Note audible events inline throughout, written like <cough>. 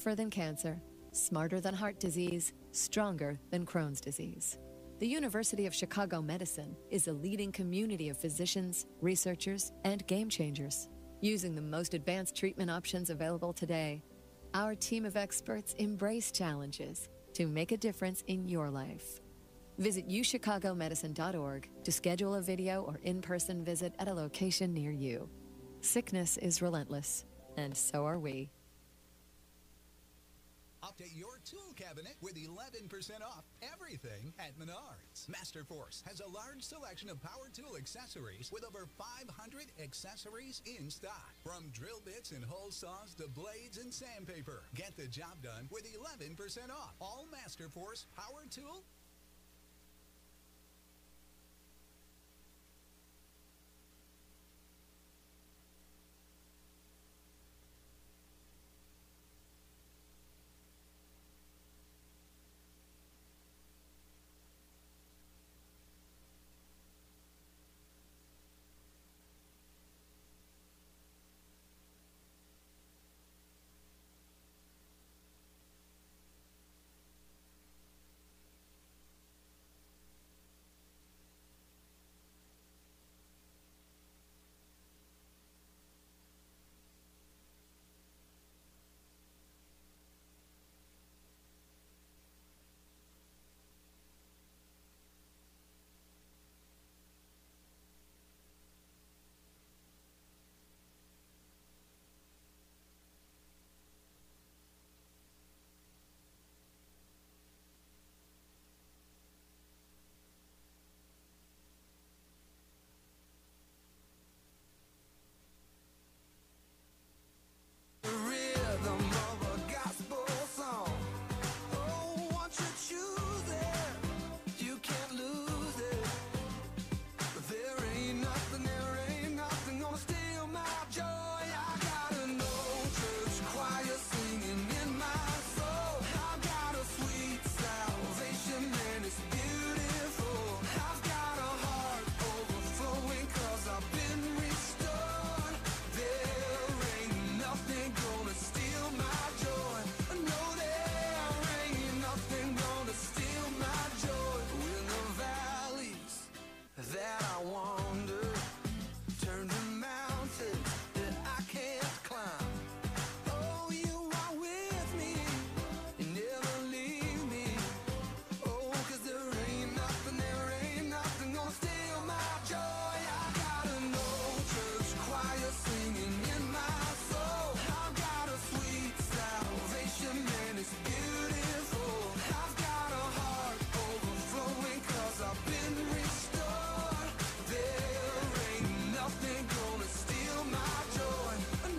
Tougher than cancer, smarter than heart disease, stronger than Crohn's disease. The University of Chicago Medicine is a leading community of physicians, researchers, and game changers. Using the most advanced treatment options available today, our team of experts embrace challenges to make a difference in your life. Visit uchicagomedicine.org to schedule a video or in person visit at a location near you. Sickness is relentless, and so are we. Update your tool cabinet with 11% off everything at Menards. Masterforce has a large selection of power tool accessories with over 500 accessories in stock. From drill bits and hole saws to blades and sandpaper. Get the job done with 11% off all Masterforce power tool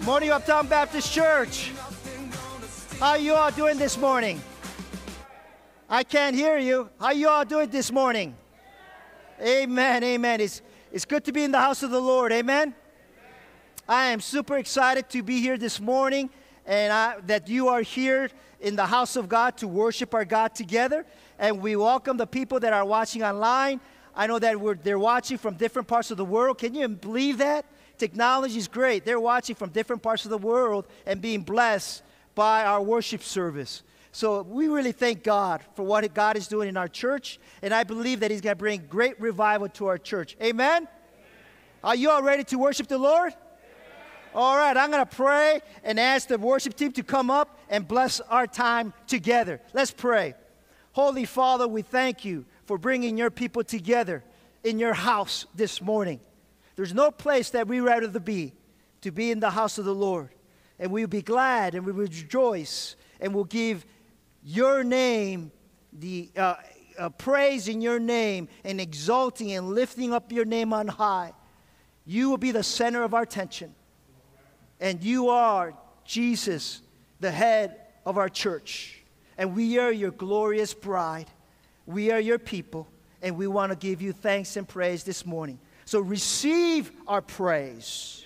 Morning Uptown Baptist Church. How you all doing this morning? I can't hear you. How you all doing this morning? Amen. Amen. It's, it's good to be in the house of the Lord. Amen. I am super excited to be here this morning and I, that you are here in the house of God to worship our God together. And we welcome the people that are watching online. I know that they're watching from different parts of the world. Can you believe that? Technology is great. They're watching from different parts of the world and being blessed by our worship service. So we really thank God for what God is doing in our church, and I believe that He's going to bring great revival to our church. Amen? Amen. Are you all ready to worship the Lord? Amen. All right, I'm going to pray and ask the worship team to come up and bless our time together. Let's pray. Holy Father, we thank you for bringing your people together in your house this morning. There's no place that we rather be to be in the house of the Lord. And we'll be glad and we will rejoice and we'll give your name the uh, uh, praise in your name and exalting and lifting up your name on high. You will be the center of our attention. And you are Jesus, the head of our church. And we are your glorious bride. We are your people. And we want to give you thanks and praise this morning. So receive our praise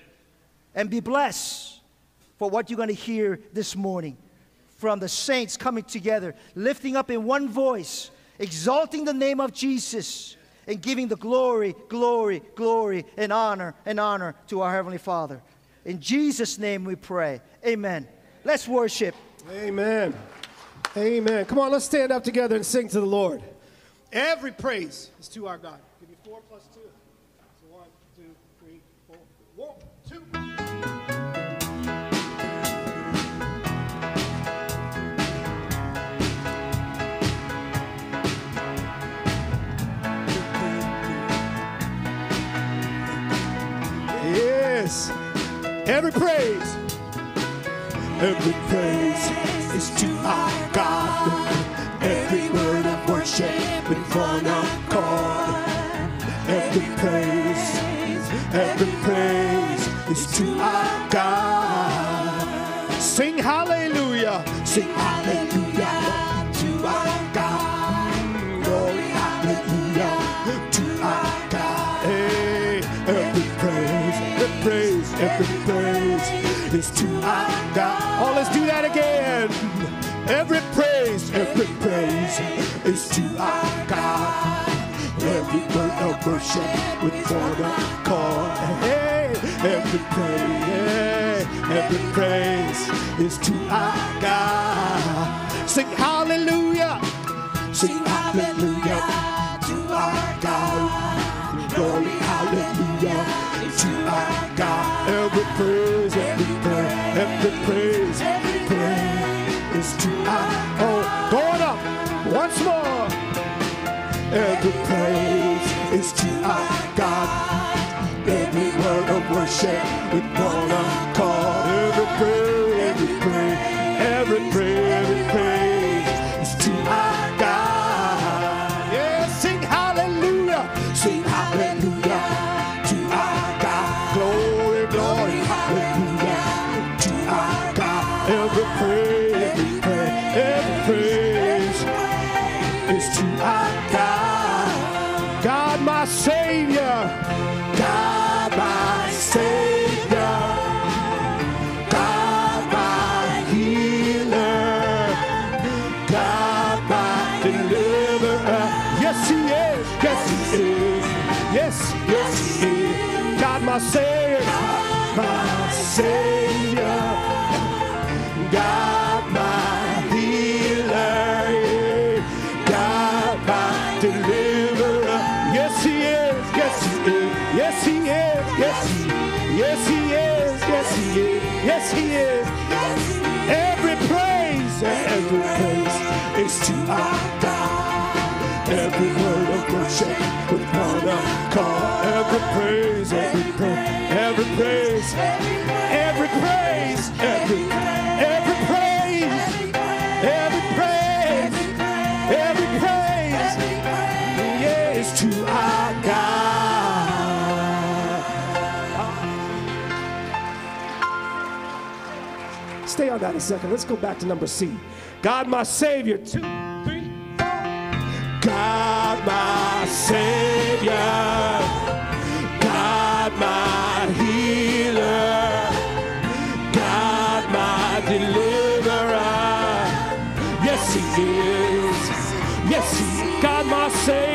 and be blessed for what you're going to hear this morning from the saints coming together, lifting up in one voice, exalting the name of Jesus, and giving the glory, glory, glory, and honor and honor to our Heavenly Father. In Jesus' name we pray. Amen. Let's worship. Amen. Amen. Come on, let's stand up together and sing to the Lord. Every praise is to our God. Yes. Every praise. Every praise is to our God. Every word of worship with one accord. Every praise, every praise is to our God. Sing hallelujah, sing hallelujah every praise is to our God. Oh, let's do that again. Every praise, every praise is to our God. Every word of worship with one accord. Hey, every praise, every praise is to our God. Sing hallelujah, sing hallelujah to our. Glory, hallelujah to our God. Every praise, every praise, every praise, every praise is to our. Oh, going up once more. Every praise is to our God. Every word of worship with one with one accord. Every praise, every praise, every praise, every praise, every every praise, every praise, every praise, yes, to our God. Stay on that a second. Let's go back to number C. God, my Savior. Four. God, my Savior. God, my healer. God, my deliverer. Yes, He is. Yes, He is. God, my Savior.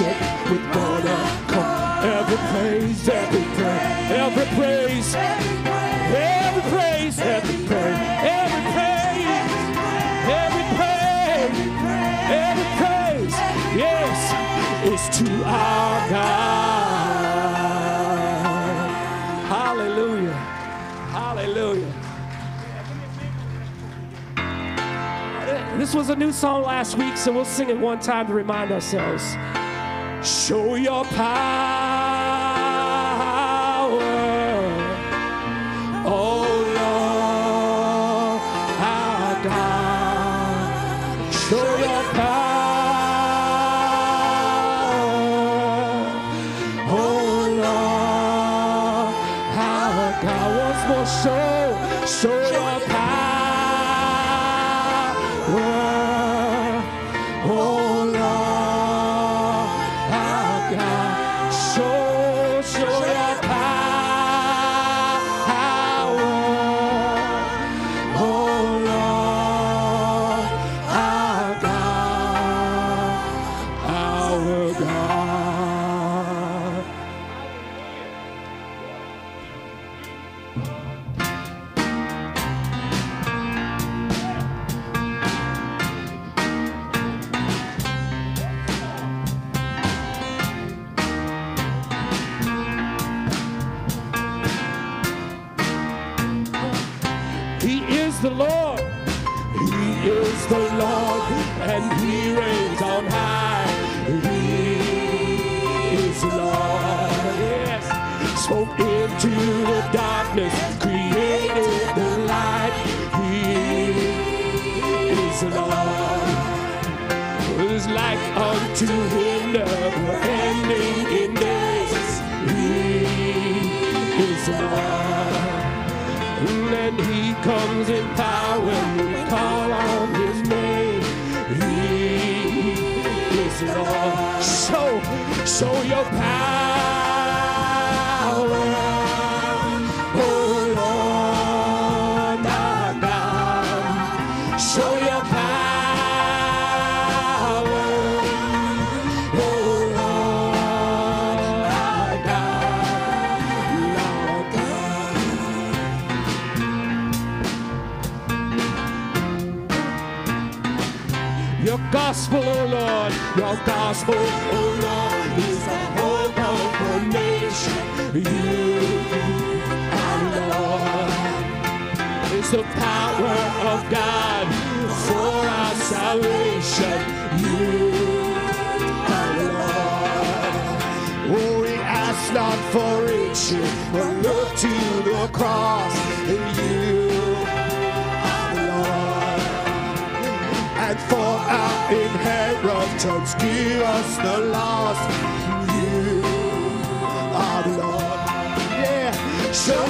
Worship with one accord. Every praise, every praise, every praise, every praise, every praise, every praise, every praise, every praise, yes, is to our God. Hallelujah. Hallelujah. This was a new song last week, so we'll sing it one time to remind ourselves. Show your power, darkness, created the light. He is Lord. Is like unto Him, never ending in days. He is Lord. And he comes in power when we call on his name. He is Lord. Show, show your power. Gospel, oh Lord, your gospel, oh Lord, is the hope of the nation. You are Lord. It's the power of God for our salvation. You are Lord. Oh, we ask not for riches, but look to the cross. Our inheritance give us the lost. You are Lord. Yeah, show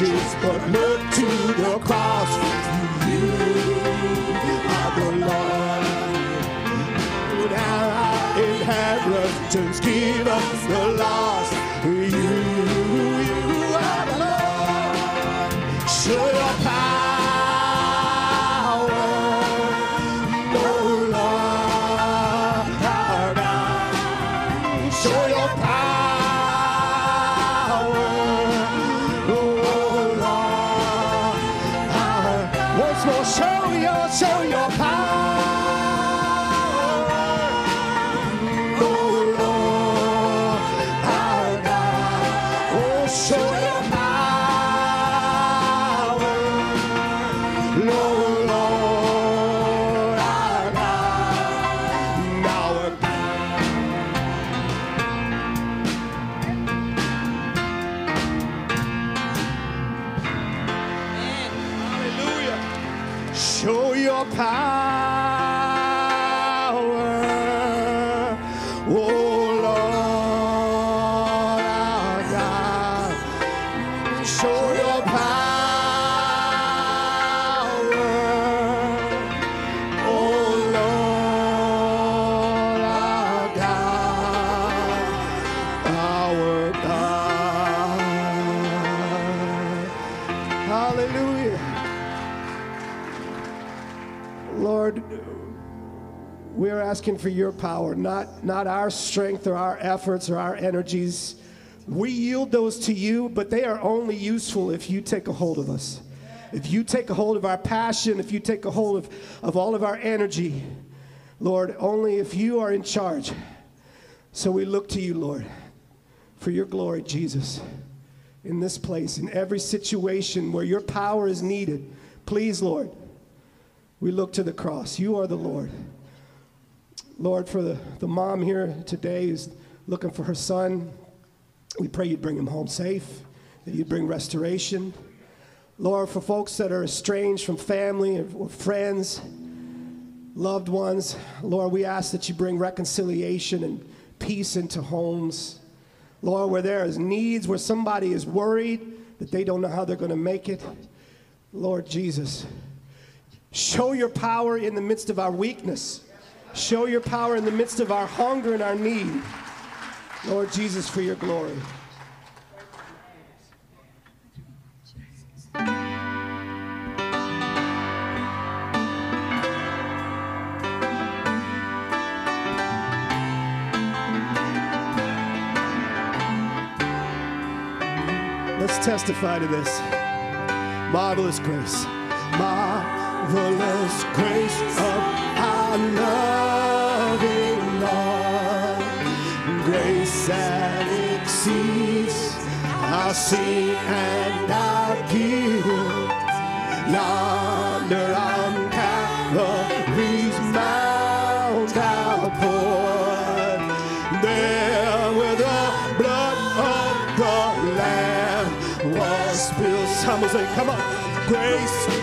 riches, but look to the cross. You are the Lord. Our inheritance give us the lost. Power, not, not our strength or our efforts or our energies. We yield those to you, but they are only useful if you take a hold of us. If you take a hold of our passion, if you take a hold of, of all of our energy, Lord, only if you are in charge. So we look to you, Lord, for your glory, Jesus, in this place, in every situation where your power is needed. Please, Lord, we look to the cross. You are the Lord. Lord, for the, the mom here today who's looking for her son, We pray you'd bring him home safe, that you'd bring restoration. Lord, for folks that are estranged from family or friends, loved ones, Lord, we ask that you bring reconciliation and peace into homes. Lord, where there is needs, where somebody is worried that they don't know how they're going to make it, Lord Jesus, show your power in the midst of our weakness. Show your power in the midst of our hunger and our need. Lord Jesus, for your glory. Let's testify to this. Marvelous grace. Marvelous grace of and our guilt. Yonder on Calvary's mount outpoured. There where the blood of the Lamb was spilled. Come on. Grace,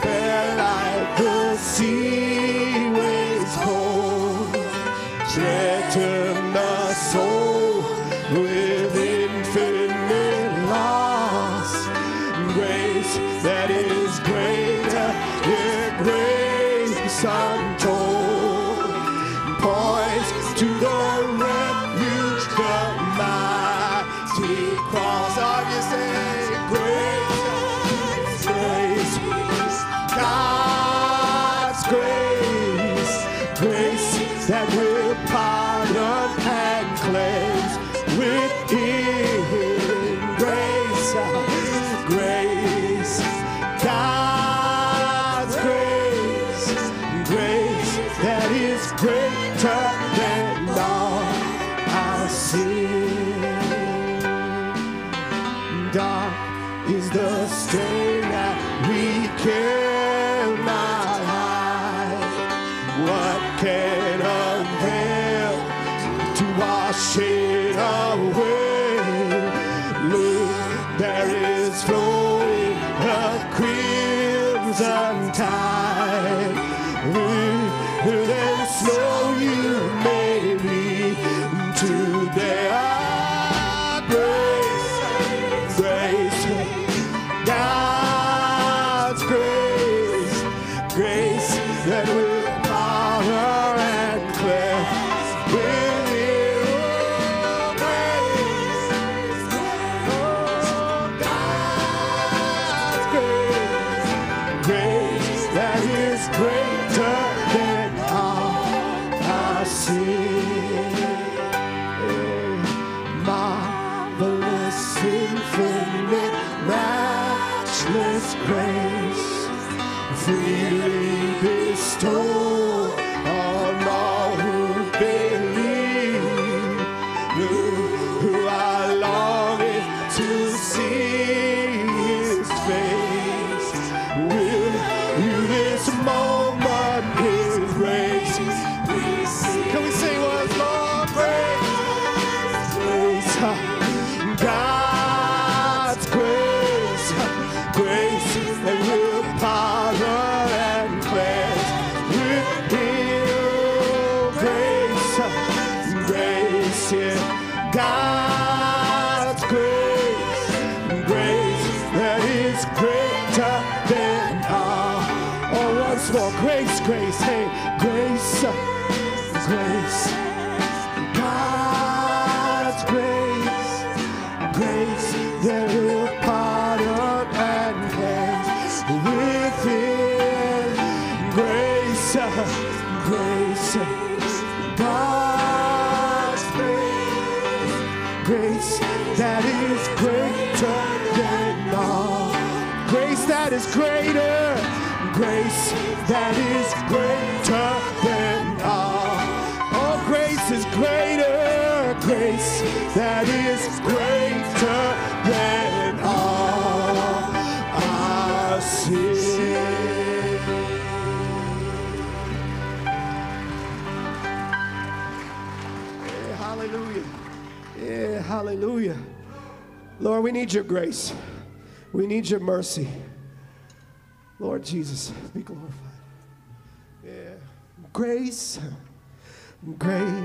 despair hallelujah. Lord, we need your grace. We need your mercy. Lord Jesus, be glorified. Yeah. Grace, grace,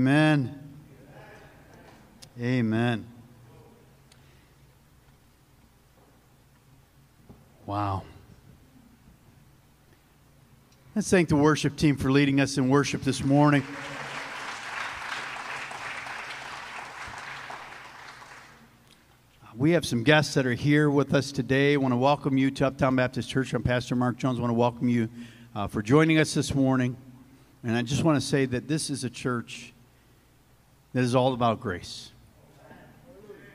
Amen. Amen. Wow. Let's thank the worship team for leading us in worship this morning. We have some guests that are here with us today. I want to welcome you to Uptown Baptist Church. I'm Pastor Mark Jones. I want to welcome you uh, for joining us this morning. And I just want to say that this is a church that is all about grace.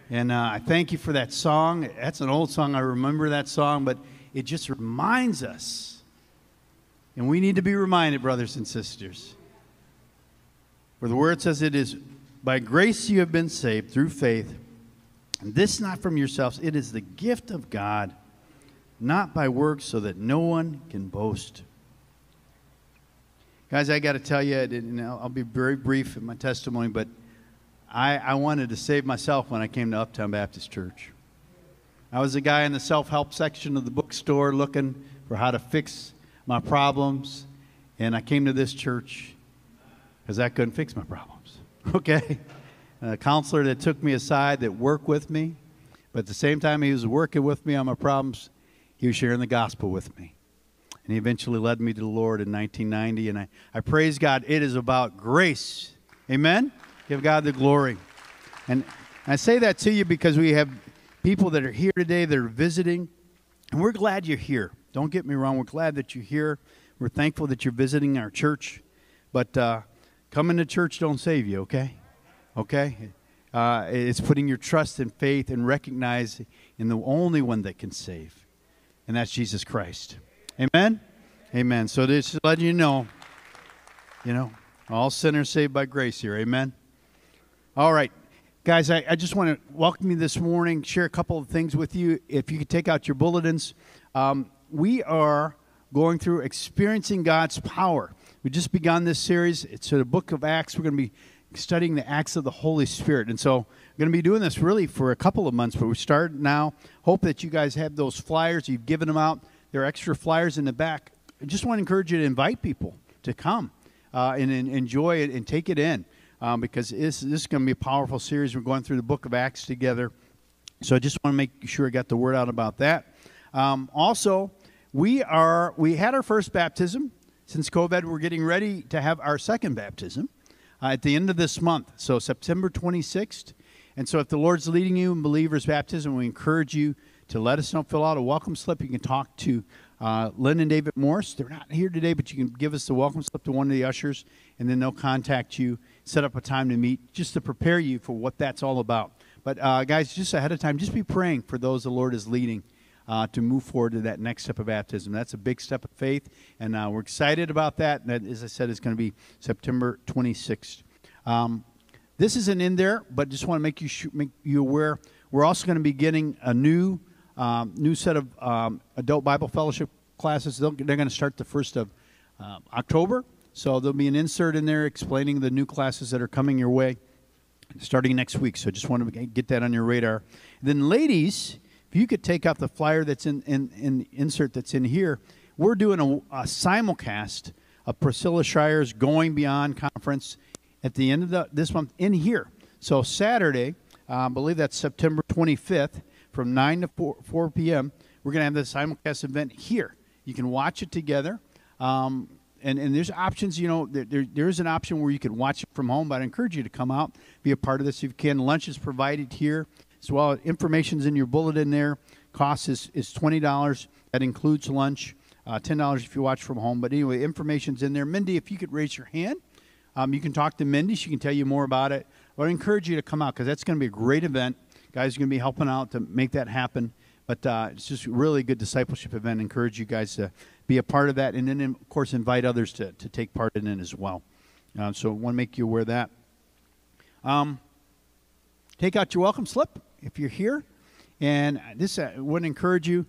And uh, I thank you for that song. That's an old song. I remember that song, but it just reminds us. And we need to be reminded, brothers and sisters. For the word says it is by grace you have been saved through faith. And this not from yourselves, it is the gift of God, not by works, so that no one can boast. Guys, I got to tell you, and I'll be very brief in my testimony, but I, I wanted to save myself when I came to Uptown Baptist Church. I was a guy in the self help section of the bookstore looking for how to fix my problems, and I came to this church because I couldn't fix my problems. <laughs> Okay? A counselor that took me aside, that worked with me, but at the same time he was working with me on my problems, he was sharing the gospel with me. And he eventually led me to the Lord in 1990. And I, I praise God. It is about grace. Amen? Give God the glory. And I say that to you because we have people that are here today that are visiting. And we're glad you're here. Don't get me wrong. We're glad that you're here. We're thankful that you're visiting our church. But uh, coming to church don't save you, okay? Okay? Uh, it's putting your trust and faith and recognize in the only one that can save, and that's Jesus Christ. Amen? Amen. So just letting you know, you know, all sinners saved by grace here. Amen? All right. Guys, I, I just want to welcome you this morning, share a couple of things with you. If you could take out your bulletins, um, we are going through experiencing God's power. We just begun this series. It's the book of Acts. We're going to be studying the acts of the Holy Spirit. And so we're going to be doing this really for a couple of months, but we start now. Hope that you guys have those flyers. You've given them out. There are extra flyers in the back. I just want to encourage you to invite people to come uh, and, and enjoy it and take it in um, because this, this is going to be a powerful series. We're going through the book of Acts together. So I just want to make sure I got the word out about that. Um, also, we are we had our first baptism since COVID. We're getting ready to have our second baptism uh, at the end of this month, so September 26th. And so, if the Lord's leading you in believers' baptism, we encourage you to let us know. Fill out a welcome slip. You can talk to uh, Lynn and David Morse. They're not here today, but you can give us the welcome slip to one of the ushers, and then they'll contact you, set up a time to meet, just to prepare you for what that's all about. But uh, guys, just ahead of time, just be praying for those the Lord is leading uh, to move forward to that next step of baptism. That's a big step of faith, and uh, we're excited about that. And that, as I said, is going to be September 26th. Um, this isn't in there, but just want to make you sh- make you aware. We're also going to be getting a new um, new set of um, adult Bible fellowship classes. They're going to start the first of uh, October. So there'll be an insert in there explaining the new classes that are coming your way starting next week. So just want to get that on your radar. then, ladies, if you could take out the flyer that's in, in, in the insert that's in here, we're doing a, a simulcast of Priscilla Shirer's Going Beyond conference at the end of the, this month in here. So Saturday, uh, I believe that's September 25th, from 9 to 4, 4 p.m., we're going to have the simulcast event here. You can watch it together. Um, and, and there's options, you know, there, there, there is an option where you can watch it from home, but I encourage you to come out, be a part of this if you can. Lunch is provided here as well. Information's in your bulletin there. Cost is, is $20. That includes lunch. Uh, $10 if you watch from home. But anyway, information's in there. Mindy, if you could raise your hand, um, you can talk to Mindy. She can tell you more about it. But I encourage you to come out because that's going to be a great event. Guys are going to be helping out to make that happen. But uh, it's just really good discipleship event. Encourage you guys to be a part of that, and then of course invite others to, to take part in it as well. Uh, so I want to make you aware of that. Um, take out your welcome slip if you're here, and this uh, would encourage you.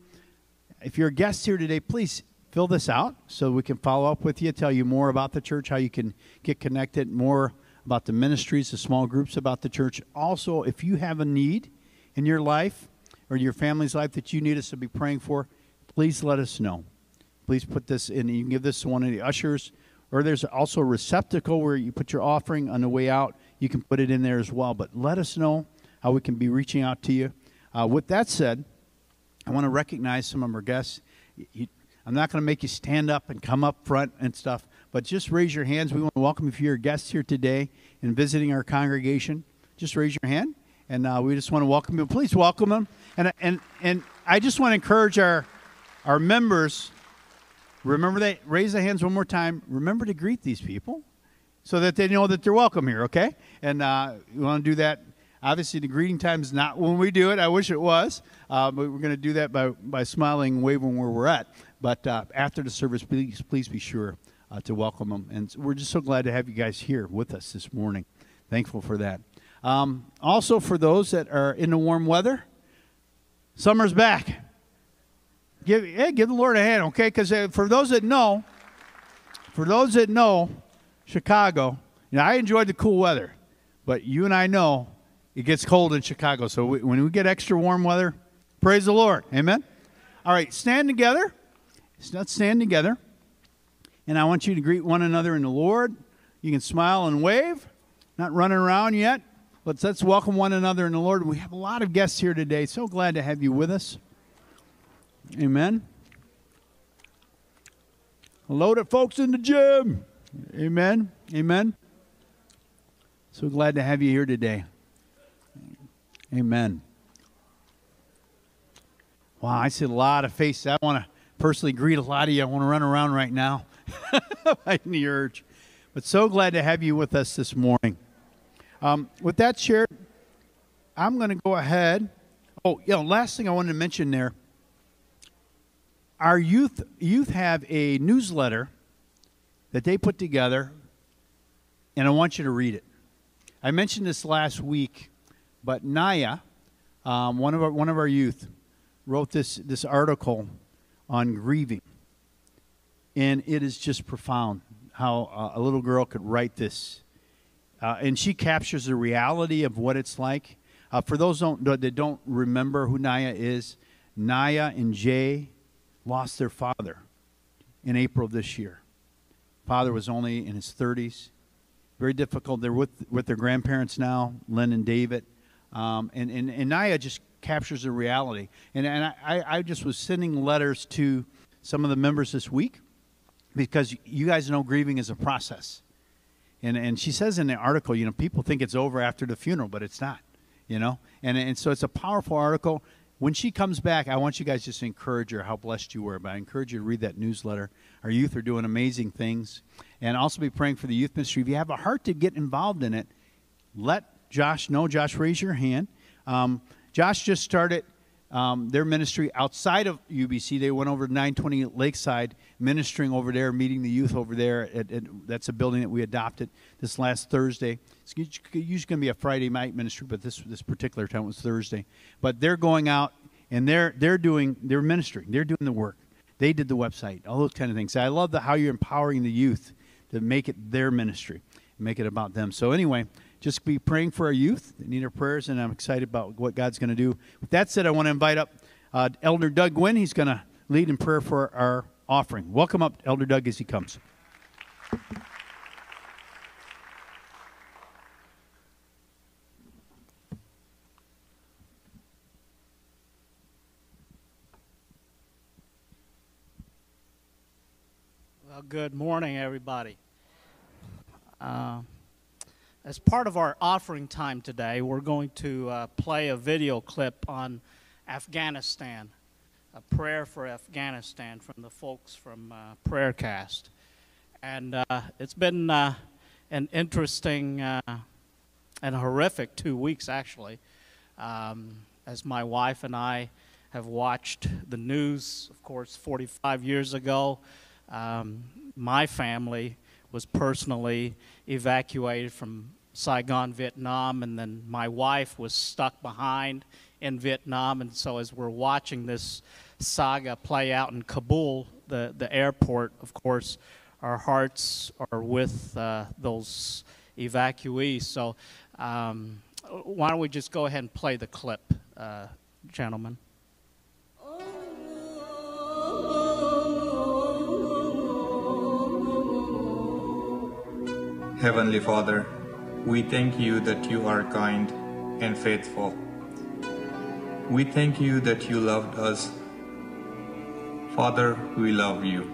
If you're a guest here today, please fill this out so we can follow up with you, tell you more about the church, how you can get connected, more about the ministries, the small groups about the church. Also, if you have a need in your life or your family's life that you need us to be praying for, please let us know. Please put this in. You can give this to one of the ushers, or there's also a receptacle where you put your offering on the way out. You can put it in there as well. But let us know how we can be reaching out to you. Uh, with that said, I want to recognize some of our guests. You, I'm not going to make you stand up and come up front and stuff, but just raise your hands. We want to welcome if you're a guest here today and visiting our congregation. Just raise your hand, and uh, we just want to welcome you. Please welcome them. And, and, and I just want to encourage our, our members remember that, raise the hands one more time. Remember to greet these people so that they know that they're welcome here, okay? And uh, we want to do that. Obviously, the greeting time is not when we do it. I wish it was. Uh, but we're going to do that by, by smiling, waving where we're at. But uh, after the service, please, please be sure uh, to welcome them. And we're just so glad to have you guys here with us this morning. Thankful for that. Um, also, for those that are in the warm weather, Summer's back. Give, hey, give the Lord a hand, okay? Because uh, for those that know, for those that know Chicago, you know, I enjoyed the cool weather, but you and I know it gets cold in Chicago. So we, when we get extra warm weather, praise the Lord. Amen? All right, stand together. Let's stand together. And I want you to greet one another in the Lord. You can smile and wave. Not running around yet. Let's, let's welcome one another in the Lord. We have a lot of guests here today. So glad to have you with us. Amen. Hello to folks in the gym. Amen. Amen. So glad to have you here today. Amen. Wow, I see a lot of faces. I want to personally greet a lot of you. I want to run around right now. <laughs> Fighting the urge. But so glad to have you with us this morning. Um, with that shared, I'm going to go ahead. Oh, you know, last thing I wanted to mention there. Our youth youth have a newsletter that they put together, and I want you to read it. I mentioned this last week, but Naya, um, one of our, one of our youth, wrote this this article on grieving, and it is just profound how uh, a little girl could write this uh, and she captures the reality of what it's like. Uh, for those don't, that don't remember who Naya is, Naya and Jay lost their father in April of this year. Father was only in his 30s. Very difficult. They're with, with their grandparents now, Lynn and David. Um, and, and, and Naya just captures the reality. And, and I, I just was sending letters to some of the members this week because you guys know grieving is a process. And, and she says in the article, you know, people think it's over after the funeral, but it's not, you know? And, and so it's a powerful article. When she comes back, I want you guys just to encourage her how blessed you were. But I encourage you to read that newsletter. Our youth are doing amazing things. And also be praying for the youth ministry. If you have a heart to get involved in it, let Josh know. Josh, raise your hand. Um, Josh just started um, their ministry outside of UBC. They went over to 920 Lakeside, ministering over there, meeting the youth over there. At, at, that's a building that we adopted this last Thursday. It's usually going to be a Friday night ministry, but this this particular time was Thursday. But they're going out and they're they're doing they're ministering, they're doing the work. They did the website, all those kind of things. I love the, how you're empowering the youth to make it their ministry, make it about them. So anyway, just be praying for our youth. They need our prayers, and I'm excited about what God's going to do. With that said, I want to invite up uh, Elder Doug Gwynn. He's going to lead in prayer for our offering. Welcome up, Elder Doug, as he comes. Well, good morning, everybody. Uh, as part of our offering time today, we're going to uh, play a video clip on Afghanistan, a prayer for Afghanistan from the folks from uh, Prayercast. And uh, it's been uh, an interesting uh, and horrific two weeks, actually, um, as my wife and I have watched the news, of course, 45 years ago. Um, my family was personally evacuated from Saigon, Vietnam, and then my wife was stuck behind in Vietnam. And so, as we're watching this saga play out in Kabul, the, the airport, of course, our hearts are with uh, those evacuees. So, um, why don't we just go ahead and play the clip, uh, gentlemen? Heavenly Father, we thank you that you are kind and faithful. We thank you that you loved us. Father, we love you.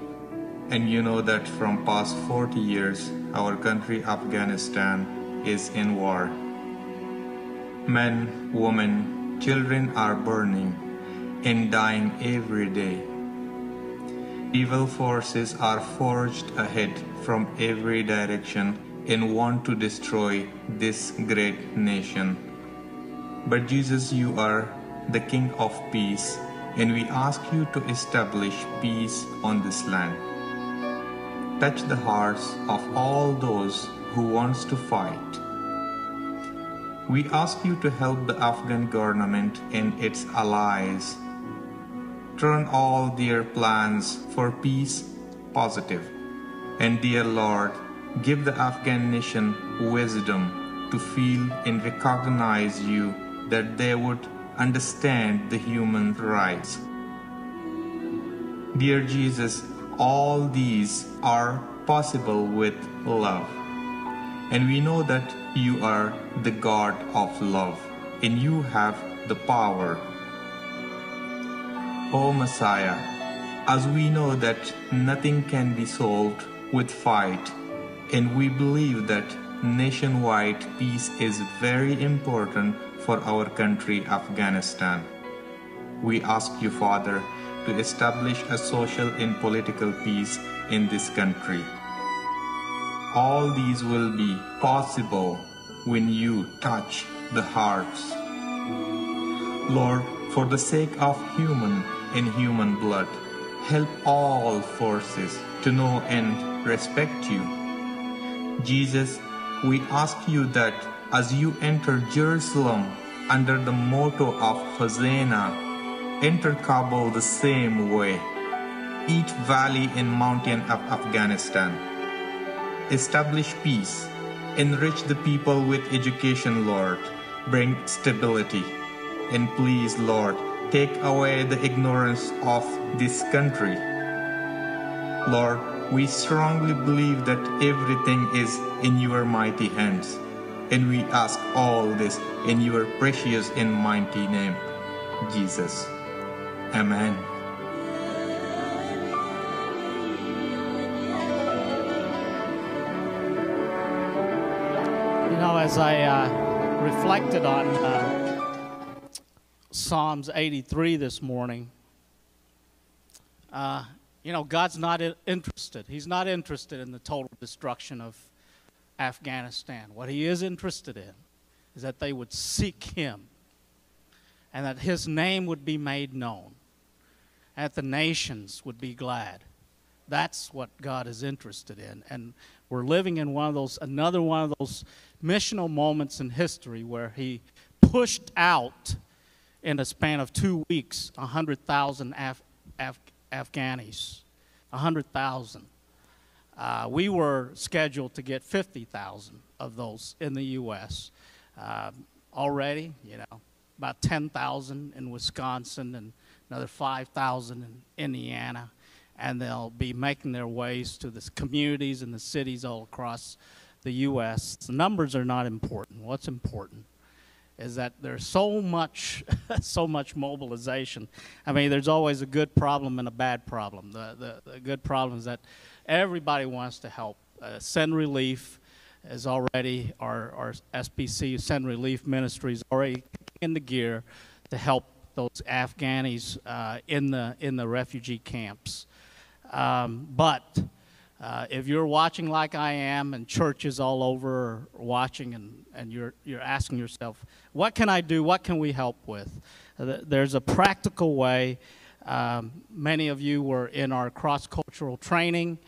And you know that from past 40 years, our country Afghanistan is in war. Men, women, children are burning and dying every day. Evil forces are forged ahead from every direction and want to destroy this great nation. But Jesus, you are the King of peace, and we ask you to establish peace on this land. Touch the hearts of all those who wants to fight. We ask you to help the Afghan government and its allies turn all their plans for peace positive. And dear Lord, Give the Afghan nation wisdom to feel and recognize you that they would understand the human rights. Dear Jesus, all these are possible with love. And we know that you are the God of love and you have the power. O Messiah, as we know that nothing can be solved with fight and we believe that nationwide peace is very important for our country, Afghanistan. We ask you, Father, to establish a social and political peace in this country. All these will be possible when you touch the hearts. Lord, for the sake of human and human blood, help all forces to know and respect you Jesus, we ask you that as you enter Jerusalem under the motto of Hosanna, enter Kabul the same way, each valley and mountain of Afghanistan. Establish peace, enrich the people with education, Lord, bring stability, and please, Lord, take away the ignorance of this country. Lord, we strongly believe that everything is in your mighty hands. And we ask all this in your precious and mighty name, Jesus. Amen. You know, as I uh, reflected on uh, Psalms 83 this morning, uh, you know, God's not interested. He's not interested in the total destruction of Afghanistan. What He is interested in is that they would seek Him and that His name would be made known, and that the nations would be glad. That's what God is interested in. And we're living in one of those, another one of those missional moments in history where He pushed out in a span of two weeks, 100,000 Af- Af- Afghanis. 100,000. Uh, we were scheduled to get 50,000 of those in the U.S. Uh, already, you know, about 10,000 in Wisconsin and another 5,000 in Indiana. And they'll be making their ways to the communities and the cities all across the U.S. The numbers are not important. What's important is that there's so much, <laughs> so much mobilization. I mean, there's always a good problem and a bad problem. The, the, the good problem is that everybody wants to help. Uh, send relief is already, our, our SBC, Send Relief Ministry, is already in the gear to help those Afghanis uh, in, the, in the refugee camps. Um, but uh, if you're watching like I am and churches all over are watching and, and you're, you're asking yourself, what can I do? What can we help with? Uh, there's a practical way. Um, many of you were in our cross cultural training.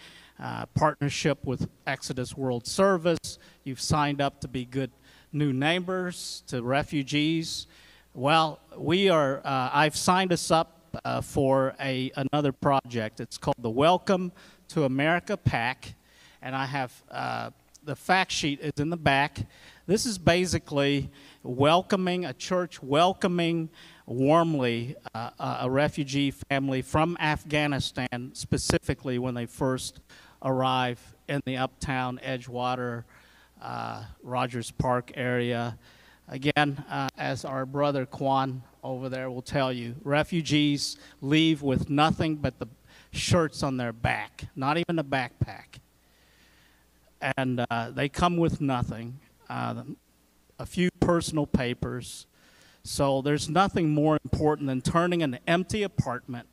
Uh, partnership with Exodus World Service. You've signed up to be good new neighbors to refugees. Well, we are. Uh, I've signed us up uh, for a another project. It's called the Welcome to America Pack, and I have uh, the fact sheet is in the back. This is basically welcoming a church, welcoming warmly uh, a refugee family from Afghanistan, specifically when they first arrive in the uptown Edgewater, uh, Rogers Park area. Again, uh, as our brother Quan over there will tell you, refugees leave with nothing but the shirts on their back, not even a backpack. And uh, they come with nothing, uh, a few personal papers. So there's nothing more important than turning an empty apartment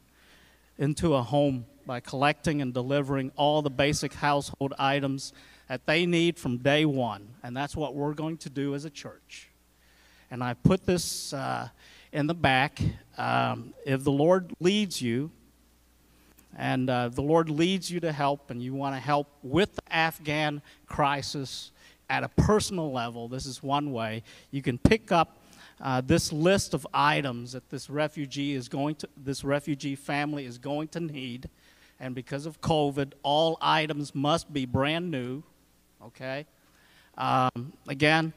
into a home by collecting and delivering all the basic household items that they need from day one. And that's what we're going to do as a church. And I put this uh, in the back. Um, if the Lord leads you, and uh, the Lord leads you to help, and you want to help with the Afghan crisis at a personal level, this is one way. You can pick up uh, this list of items that this refugee is going to, this refugee family is going to need, and because of COVID, all items must be brand new. Okay. Um, again,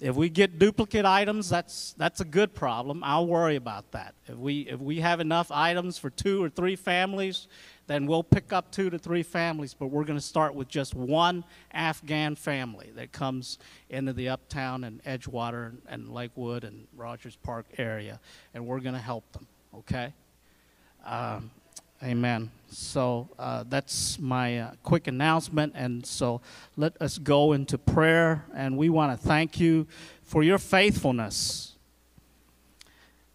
if we get duplicate items, that's that's a good problem. I'll worry about that. If we if we have enough items for two or three families, then we'll pick up two to three families. But we're going to start with just one Afghan family that comes into the Uptown and Edgewater and, and Lakewood and Rogers Park area, and we're going to help them. Okay. Um, Amen. So uh, that's my uh, quick announcement. And so let us go into prayer. And we want to thank you for your faithfulness,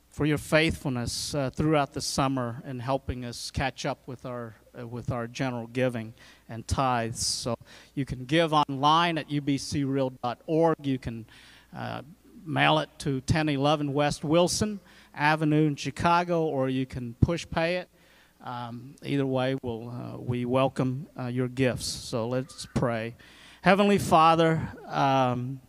for your faithfulness uh, throughout the summer in helping us catch up with our, uh, with our general giving and tithes. So you can give online at ubcreal.org. You can uh, mail it to 1011 West Wilson Avenue in Chicago, or you can Pushpay it um, either way, we'll, uh, we welcome uh, your gifts. So let's pray. Heavenly Father, um,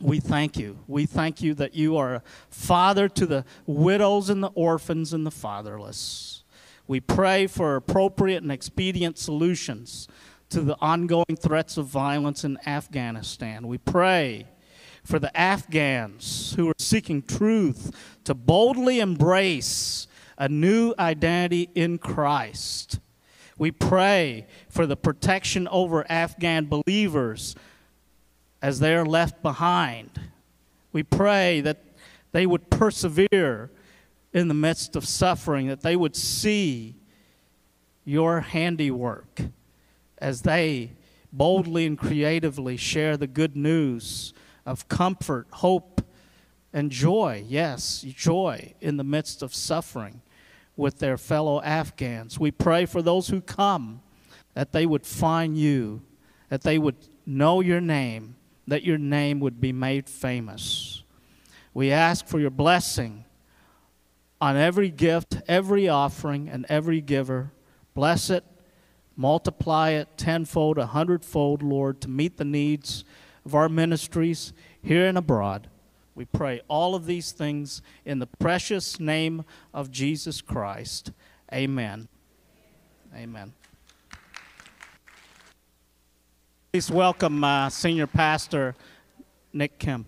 we thank you. We thank you that you are a father to the widows and the orphans and the fatherless. We pray for appropriate and expedient solutions to the ongoing threats of violence in Afghanistan. We pray for the Afghans who are seeking truth to boldly embrace a new identity in Christ. We pray for the protection over Afghan believers as they are left behind. We pray that they would persevere in the midst of suffering, that they would see your handiwork as they boldly and creatively share the good news of comfort, hope, and joy. Yes, joy in the midst of suffering with their fellow Afghans. We pray for those who come that they would find you, that they would know your name, that your name would be made famous. We ask for your blessing on every gift, every offering, and every giver. Bless it, multiply it tenfold, a hundredfold, Lord, to meet the needs of our ministries here and abroad. We pray all of these things in the precious name of Jesus Christ. Amen. Amen. Please welcome uh, Senior Pastor Nick Kim.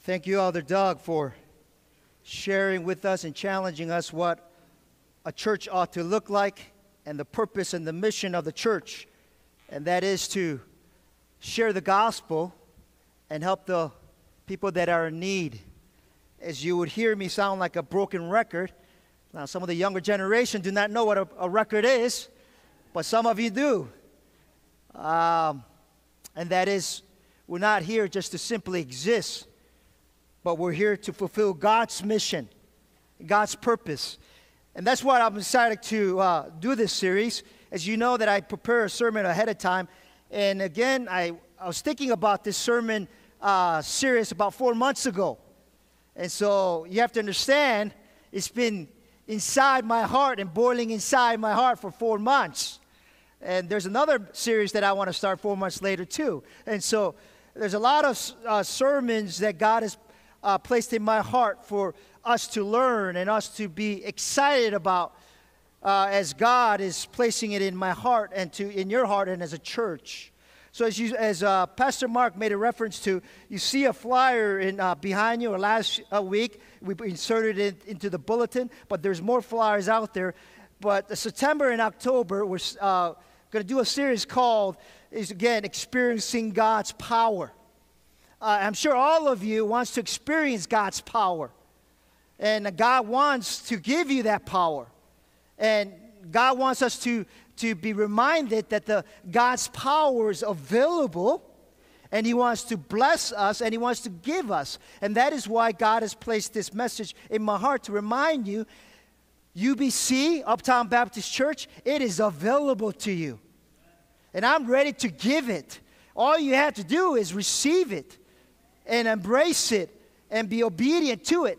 Thank you, Elder Doug, for sharing with us and challenging us what a church ought to look like and the purpose and the mission of the church, and that is to share the gospel and help the people that are in need. As you would hear me sound like a broken record, now some of the younger generation do not know what a, a record is, but some of you do. Um, and that is, we're not here just to simply exist but we're here to fulfill God's mission, God's purpose. And that's why I'm excited to uh, do this series. As you know, that I prepare a sermon ahead of time. And again, I, I was thinking about this sermon uh, series about four months ago. And so you have to understand, it's been inside my heart and boiling inside my heart for four months. And there's another series that I want to start four months later, too. And so there's a lot of uh, sermons that God has uh, placed in my heart for us to learn and us to be excited about uh, as God is placing it in my heart and to in your heart and as a church. So as you, as uh, Pastor Mark made a reference to, you see a flyer in uh, behind you. Or last uh, week we inserted it into the bulletin, but there's more flyers out there. But September and October we're uh, going to do a series called is again experiencing God's power uh, I'm sure all of you wants to experience God's power. And God wants to give you that power. And God wants us to, to be reminded that the, God's power is available and He wants to bless us and He wants to give us. And that is why God has placed this message in my heart to remind you UBC, Uptown Baptist Church, it is available to you. And I'm ready to give it. All you have to do is receive it and embrace it and be obedient to it.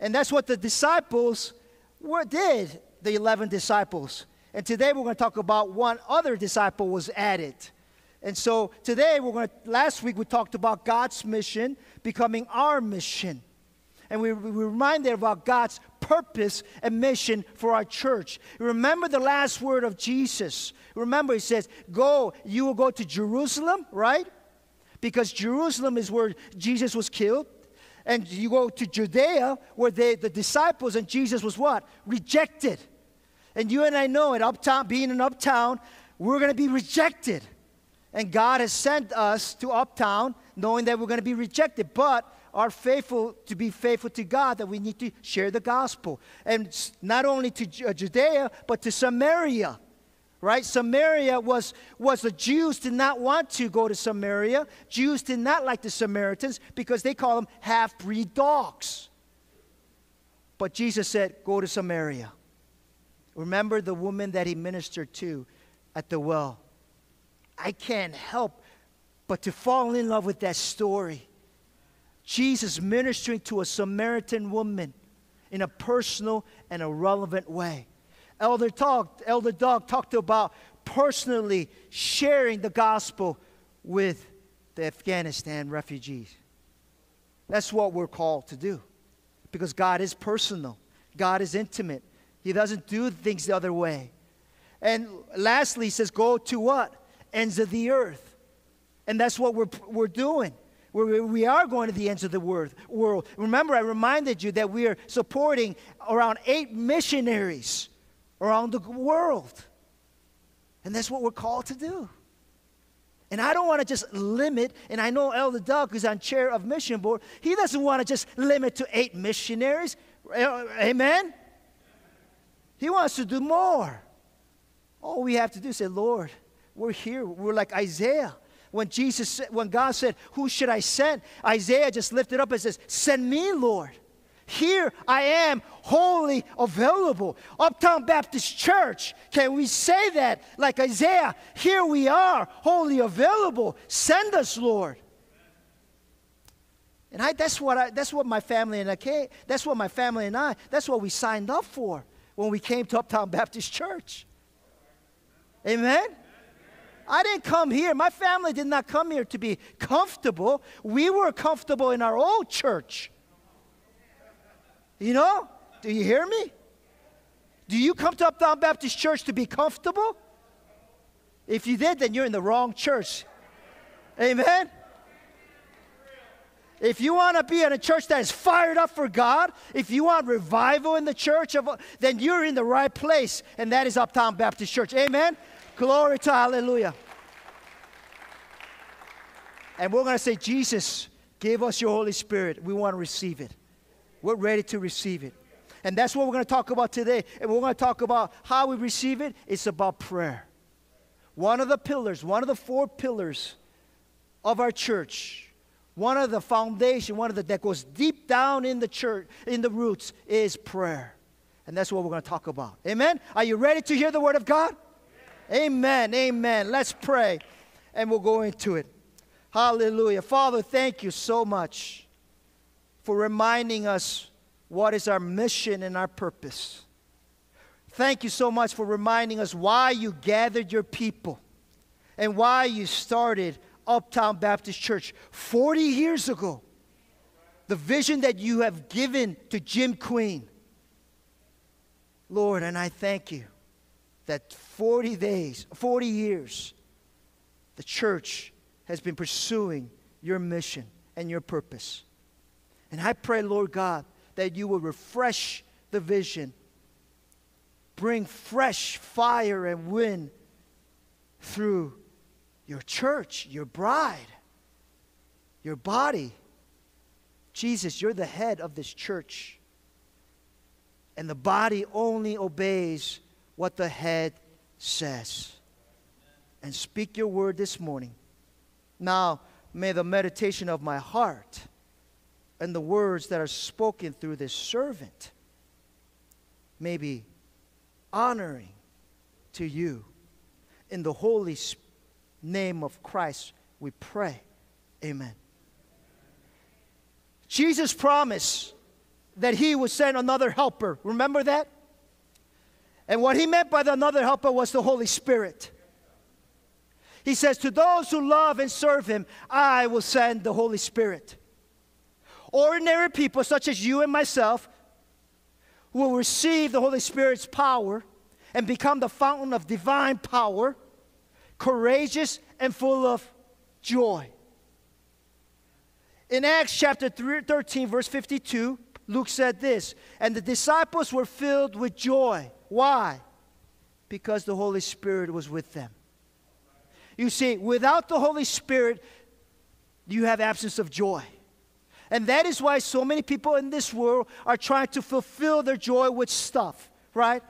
And that's what the disciples were, did, the 11 disciples. And today we're going to talk about one other disciple was added. And so today we're going to, last week we talked about God's mission becoming our mission. And we, we reminded about God's purpose and mission for our church. Remember the last word of Jesus. Remember, he says, Go, you will go to Jerusalem, right? because Jerusalem is where Jesus was killed. And you go to Judea, where they, the disciples and Jesus was what? Rejected. And you and I know it, uptown, being in uptown, we're going to be rejected. And God has sent us to uptown knowing that we're going to be rejected, but are faithful to be faithful to God, that we need to share the gospel. And not only to uh, Judea, but to Samaria right? Samaria was, was the Jews did not want to go to Samaria. Jews did not like the Samaritans because they call them half breed dogs. But Jesus said, Go to Samaria. Remember the woman that he ministered to at the well. I can't help but to fall in love with that story. Jesus ministering to a Samaritan woman in a personal and a relevant way. Elder talked, Elder Doug talked about personally sharing the gospel with the Afghanistan refugees. That's what we're called to do. Because God is personal. God is intimate. He doesn't do things the other way. And lastly, he says, go to what? Ends of the earth. And that's what we're, we're doing. We're, we are going to the ends of the world. Remember, I reminded you that we are supporting around eight missionaries around the world. And that's what we're called to do. And I don't want to just limit, and I know Elder Doug, who's on chair of mission board, he doesn't want to just limit to eight missionaries. Amen? He wants to do more. All we have to do is say, Lord, we're here. We're like Isaiah. When Jesus, when God said, Who should I send? Isaiah just lifted up and says, Send me, Lord. Here I am, wholly available. Uptown Baptist Church, can we say that like Isaiah? Here we are, wholly available. Send us, Lord. And I, that's, what I, that's what my family and I came, that's what my family and I, that's what we signed up for when we came to Uptown Baptist Church. Amen? I didn't come here. My family did not come here to be comfortable. We were comfortable in our old church. You know? Do you hear me? Do you come to Uptown Baptist Church to be comfortable? If you did, then you're in the wrong church. Amen? If you want to be in a church that is fired up for God, if you want revival in the church, of, then you're in the right place, and that is Uptown Baptist Church. Amen? Glory to hallelujah. And we're going to say, Jesus, give us your Holy Spirit. We want to receive it. We're ready to receive it. And that's what we're going to talk about today. And we're going to talk about how we receive it. It's about prayer. One of the pillars, one of the four pillars of our church, one of the foundation, one of the that goes deep down in the church, in the roots, is prayer. And that's what we're going to talk about. Amen? Are you ready to hear the word of God? Amen. Amen. Let's pray and we'll go into it. Hallelujah. Father, thank you so much for reminding us what is our mission and our purpose. Thank you so much for reminding us why you gathered your people and why you started Uptown Baptist Church 40 years ago. The vision that you have given to Jim Queen. Lord, and I thank you that 40 days, 40 years, the church has been pursuing your mission and your purpose. And I pray, Lord God, that you will refresh the vision, bring fresh fire and wind through your church, your bride, your body. Jesus, you're the head of this church. And the body only obeys what the head says. And speak your word this morning. Now, may the meditation of my heart and the words that are spoken through this servant may be honoring to you. In the holy name of Christ, we pray. Amen. Jesus promised that he would send another helper. Remember that? And what he meant by the another helper was the Holy Spirit. He says, To those who love and serve him, I will send the Holy Spirit. Ordinary people, such as you and myself, will receive the Holy Spirit's power and become the fountain of divine power, courageous and full of joy. In Acts chapter 13, verse 52, Luke said this, and the disciples were filled with joy why? Because the Holy Spirit was with them. You see, without the Holy Spirit, you have absence of joy. And that is why so many people in this world are trying to fulfill their joy with stuff, right?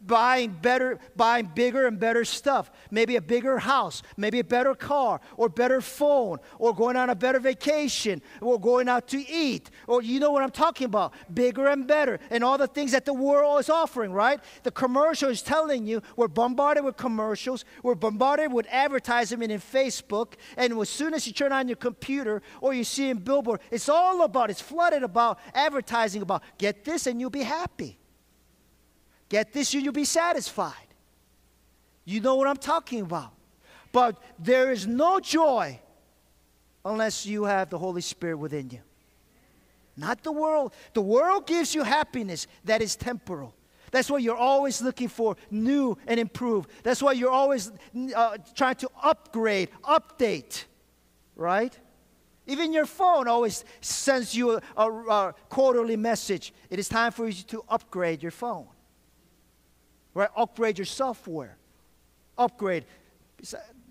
Buying better, buying bigger and better stuff. Maybe a bigger house, maybe a better car, or better phone, or going on a better vacation, or going out to eat, or you know what I'm talking about, bigger and better, and all the things that the world is offering, right? The commercial is telling you we're bombarded with commercials, we're bombarded with advertisement in Facebook, and as soon as you turn on your computer or you see in billboard, it's all about, it's flooded about advertising about get this and you'll be happy. Get this and you'll be satisfied. You know what I'm talking about. But there is no joy unless you have the Holy Spirit within you. Not the world. The world gives you happiness that is temporal. That's why you're always looking for new and improved. That's why you're always uh, trying to upgrade, update, right? Even your phone always sends you a, a, a quarterly message. It is time for you to upgrade your phone right? Upgrade your software. Upgrade.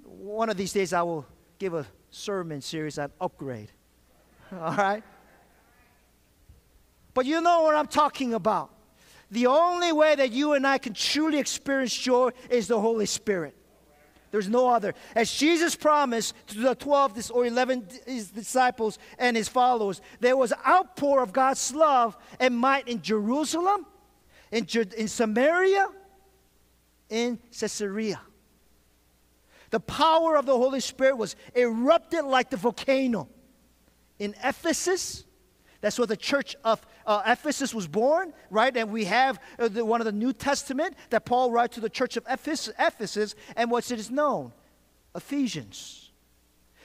One of these days, I will give a sermon series on upgrade. <laughs> All right? But you know what I'm talking about. The only way that you and I can truly experience joy is the Holy Spirit. There's no other. As Jesus promised to the 12 or 11 his disciples and his followers, there was outpour of God's love and might in Jerusalem, in, in Samaria, in Caesarea. The power of the Holy Spirit was erupted like the volcano in Ephesus, That's where the church of uh, Ephesus was born, right? And we have uh, the, one of the New Testament that Paul writes to the church of Ephes- Ephesus, and what's it is known? Ephesians.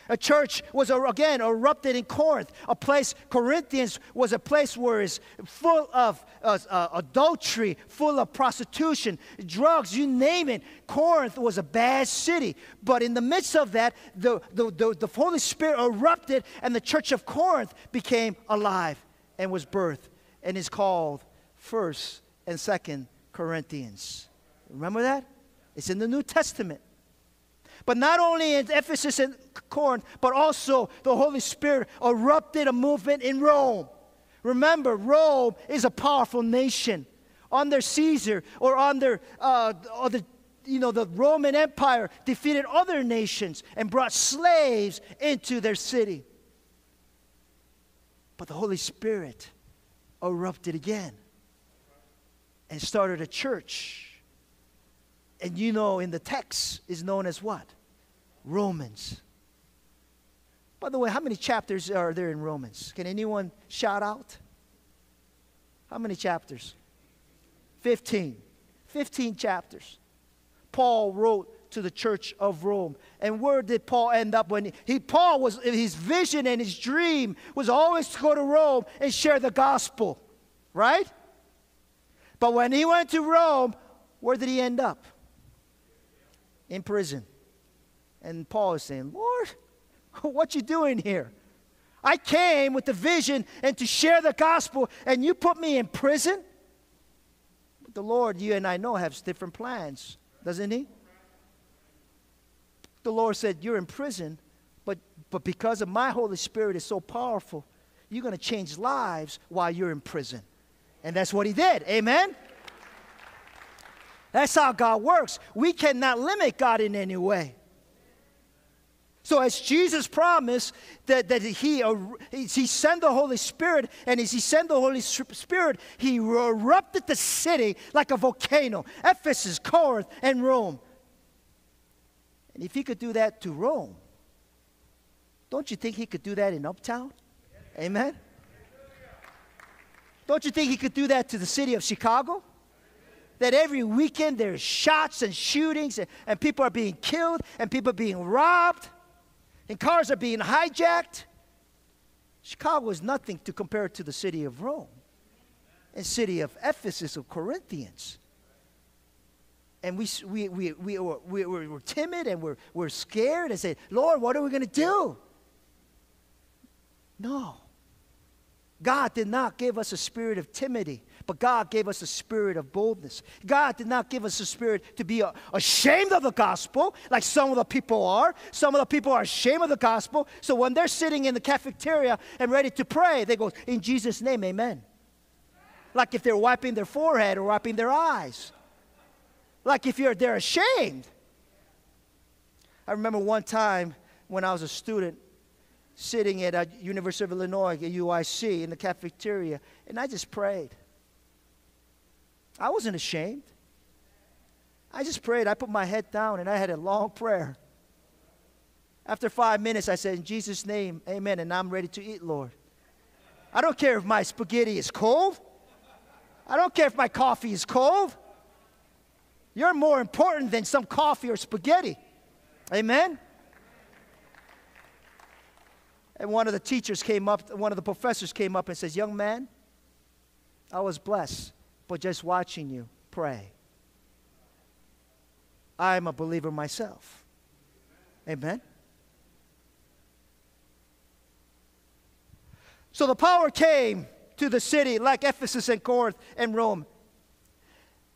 A church was again erupted in Corinth. A place, Corinthians was a place where it's full of uh, uh, adultery, full of prostitution, drugs, you name it. Corinth was a bad city. But in the midst of that, the, the, the, the Holy Spirit erupted, and the church of Corinth became alive and was birthed and is called First and Second Corinthians. Remember that? It's in the New Testament. But not only in Ephesus and Corinth, but also the Holy Spirit erupted a movement in Rome. Remember, Rome is a powerful nation. Under Caesar or under uh, the, you know, the Roman Empire defeated other nations and brought slaves into their city. But the Holy Spirit erupted again and started a church and you know in the text is known as what? Romans. By the way, how many chapters are there in Romans? Can anyone shout out? How many chapters? 15. 15 chapters. Paul wrote to the church of Rome. And where did Paul end up when he, Paul was his vision and his dream was always to go to Rome and share the gospel, right? But when he went to Rome, where did he end up? In prison. And Paul is saying, Lord, <laughs> what you doing here? I came with the vision and to share the gospel, and you put me in prison? But the Lord, you and I know, has different plans, doesn't he? The Lord said, You're in prison, but, but because of my Holy Spirit is so powerful, you're going to change lives while you're in prison. And that's what he did. Amen? That's how God works. We cannot limit God in any way. So, as Jesus promised that, that he, he sent the Holy Spirit, and as he sent the Holy Spirit, he erupted the city like a volcano Ephesus, Corinth, and Rome. And if he could do that to Rome, don't you think he could do that in Uptown? Amen? Don't you think he could do that to the city of Chicago? That every weekend there's shots and shootings and, and people are being killed and people are being robbed and cars are being hijacked. Chicago is nothing to compare to the city of Rome and city of Ephesus of Corinthians. And we, we, we, we, were, we, we're timid and we're, we're scared and say, Lord, what are we going to do? No. God did not give us a spirit of timidity, but God gave us a spirit of boldness. God did not give us a spirit to be ashamed of the gospel, like some of the people are. Some of the people are ashamed of the gospel. So when they're sitting in the cafeteria and ready to pray, they go, In Jesus' name, amen. Like if they're wiping their forehead or wiping their eyes. Like if you're, they're ashamed. I remember one time when I was a student sitting at a University of Illinois, at UIC, in the cafeteria, and I just prayed. I wasn't ashamed. I just prayed. I put my head down and I had a long <laughs> prayer. After five minutes, I said, In Jesus' name, amen, and I'm ready to eat, Lord. I don't care if my spaghetti is cold. I don't care if my coffee is cold. You're more important than some coffee or spaghetti. Amen? And one of the teachers came up, one of the professors came up and says, Young man, I was blessed but just watching you pray. I'm a believer myself. Amen. So the power came to the city like Ephesus and Corinth and Rome.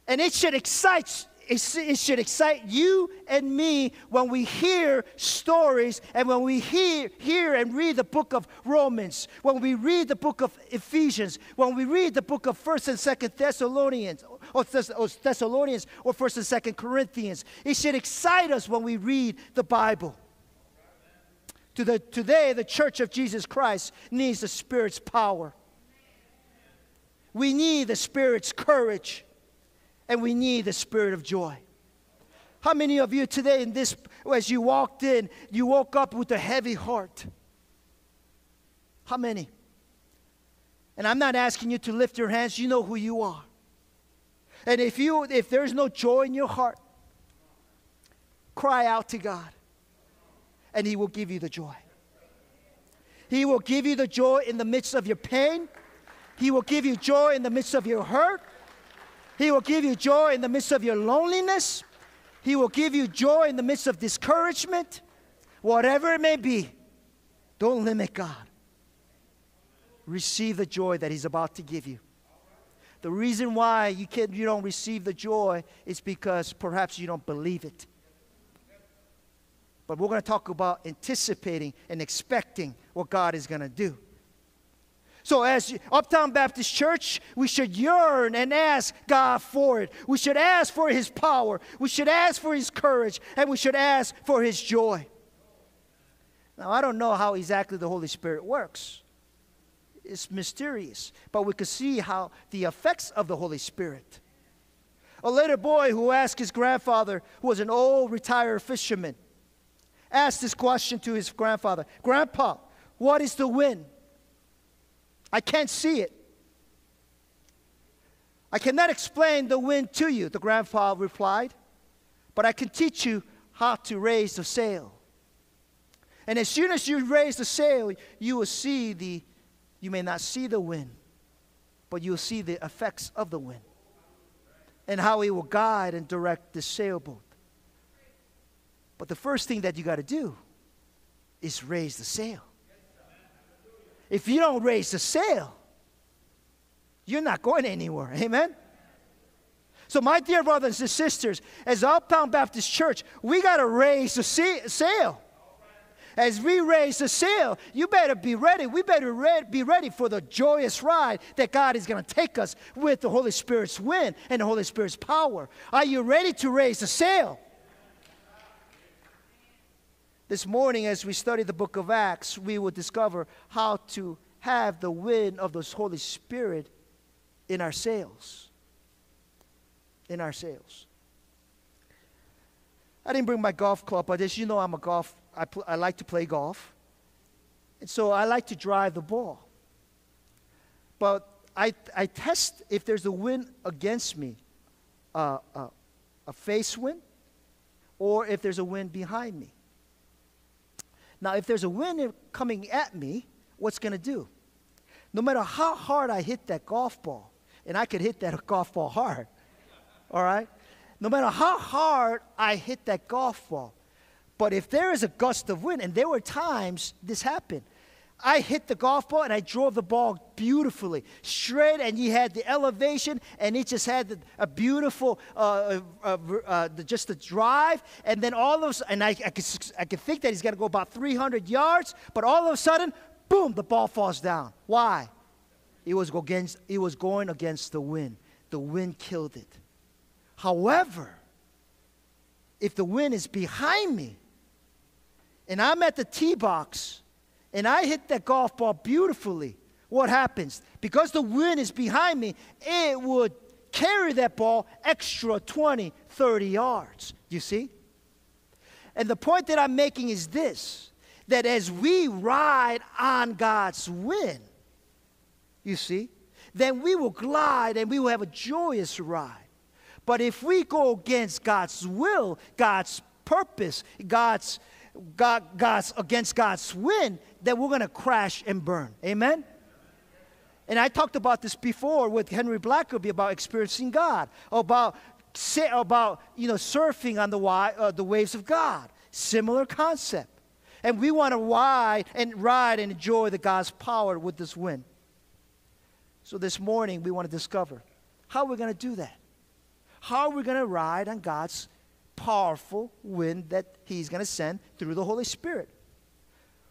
And it should excite it should excite you and me when we hear stories and when we hear, hear and read the book of Romans, when we read the book of Ephesians, when we read the book of 1st and 2nd Thessalonians, or Thessalonians, or 1st and 2nd Corinthians. It should excite us when we read the Bible. To the, today, the church of Jesus Christ needs the Spirit's power. We need the Spirit's courage and we need the spirit of joy. How many of you today in this, as you walked in, you woke up with a heavy heart? How many? And I'm not asking you to lift your hands, you know who you are. And if you if there's no joy in your heart, cry out to God. And he will give you the joy. He will give you the joy in the midst of your pain. He will give you joy in the midst of your hurt. He will give you joy in the midst of your loneliness. He will give you joy in the midst of discouragement. Whatever it may be, don't limit God. Receive the joy that He's about to give you. The reason why you, can't, you don't receive the joy is because perhaps you don't believe it. But we're going to talk about anticipating and expecting what God is going to do. So, as Uptown Baptist Church, we should yearn and ask God for it. We should ask for His power. We should ask for His courage. And we should ask for His joy. Now, I don't know how exactly the Holy Spirit works, it's mysterious. But we could see how the effects of the Holy Spirit. A little boy who asked his grandfather, who was an old retired fisherman, asked this question to his grandfather Grandpa, what is the wind? I can't see it. I cannot explain the wind to you, the grandfather replied, but I can teach you how to raise the sail. And as soon as you raise the sail, you will see the, you may not see the wind, but you will see the effects of the wind and how it will guide and direct the sailboat. But the first thing that you got to do is raise the sail. If you don't raise the sail, you're not going anywhere. Amen? So, my dear brothers and sisters, as Uptown Baptist Church, we got to raise the sail. As we raise the sail, you better be ready. We better re- be ready for the joyous ride that God is going to take us with the Holy Spirit's wind and the Holy Spirit's power. Are you ready to raise the sail? This morning, as we study the book of Acts, we will discover how to have the wind of the Holy Spirit in our sails. In our sails. I didn't bring my golf club, but as you know, I'm a golf, I, pl- I like to play golf. And so I like to drive the ball. But I, I test if there's a wind against me, uh, uh, a face wind, or if there's a wind behind me. Now, if there's a wind coming at me, what's going to do? No matter how hard I hit that golf ball, and I could hit that <laughs> golf ball hard, all right? No matter how hard I hit that golf ball, but if there is a gust of wind, and there were times this happened, I hit the golf ball and I drove the ball beautifully, straight, and you had the elevation, and it just had a beautiful, uh, uh, uh, uh just the drive, and then all of a sudden, and I, I, could, I could think that he's going to go about 300 yards, but all of a sudden, boom, the ball falls down. Why? It was, against, it was going against the wind. The wind killed it. However, if the wind is behind me, and I'm at the tee box, and I hit that golf ball beautifully, what happens? Because the wind is behind me, it would carry that ball extra 20, 30 yards. You see? And the point that I'm making is this that as we ride on God's wind, you see, then we will glide and we will have a joyous ride. But if we go against God's will, God's purpose, God's God, God's against God's wind, then we're going to crash and burn. Amen? And I talked about this before with Henry Blackaby about experiencing God, about, about you know, surfing on the, uh, the waves of God. Similar concept. And we want to ride and ride and enjoy the God's power with this wind. So this morning we want to discover how we're going to do that. How are we going to ride on God's powerful wind that He's going to send through the Holy Spirit.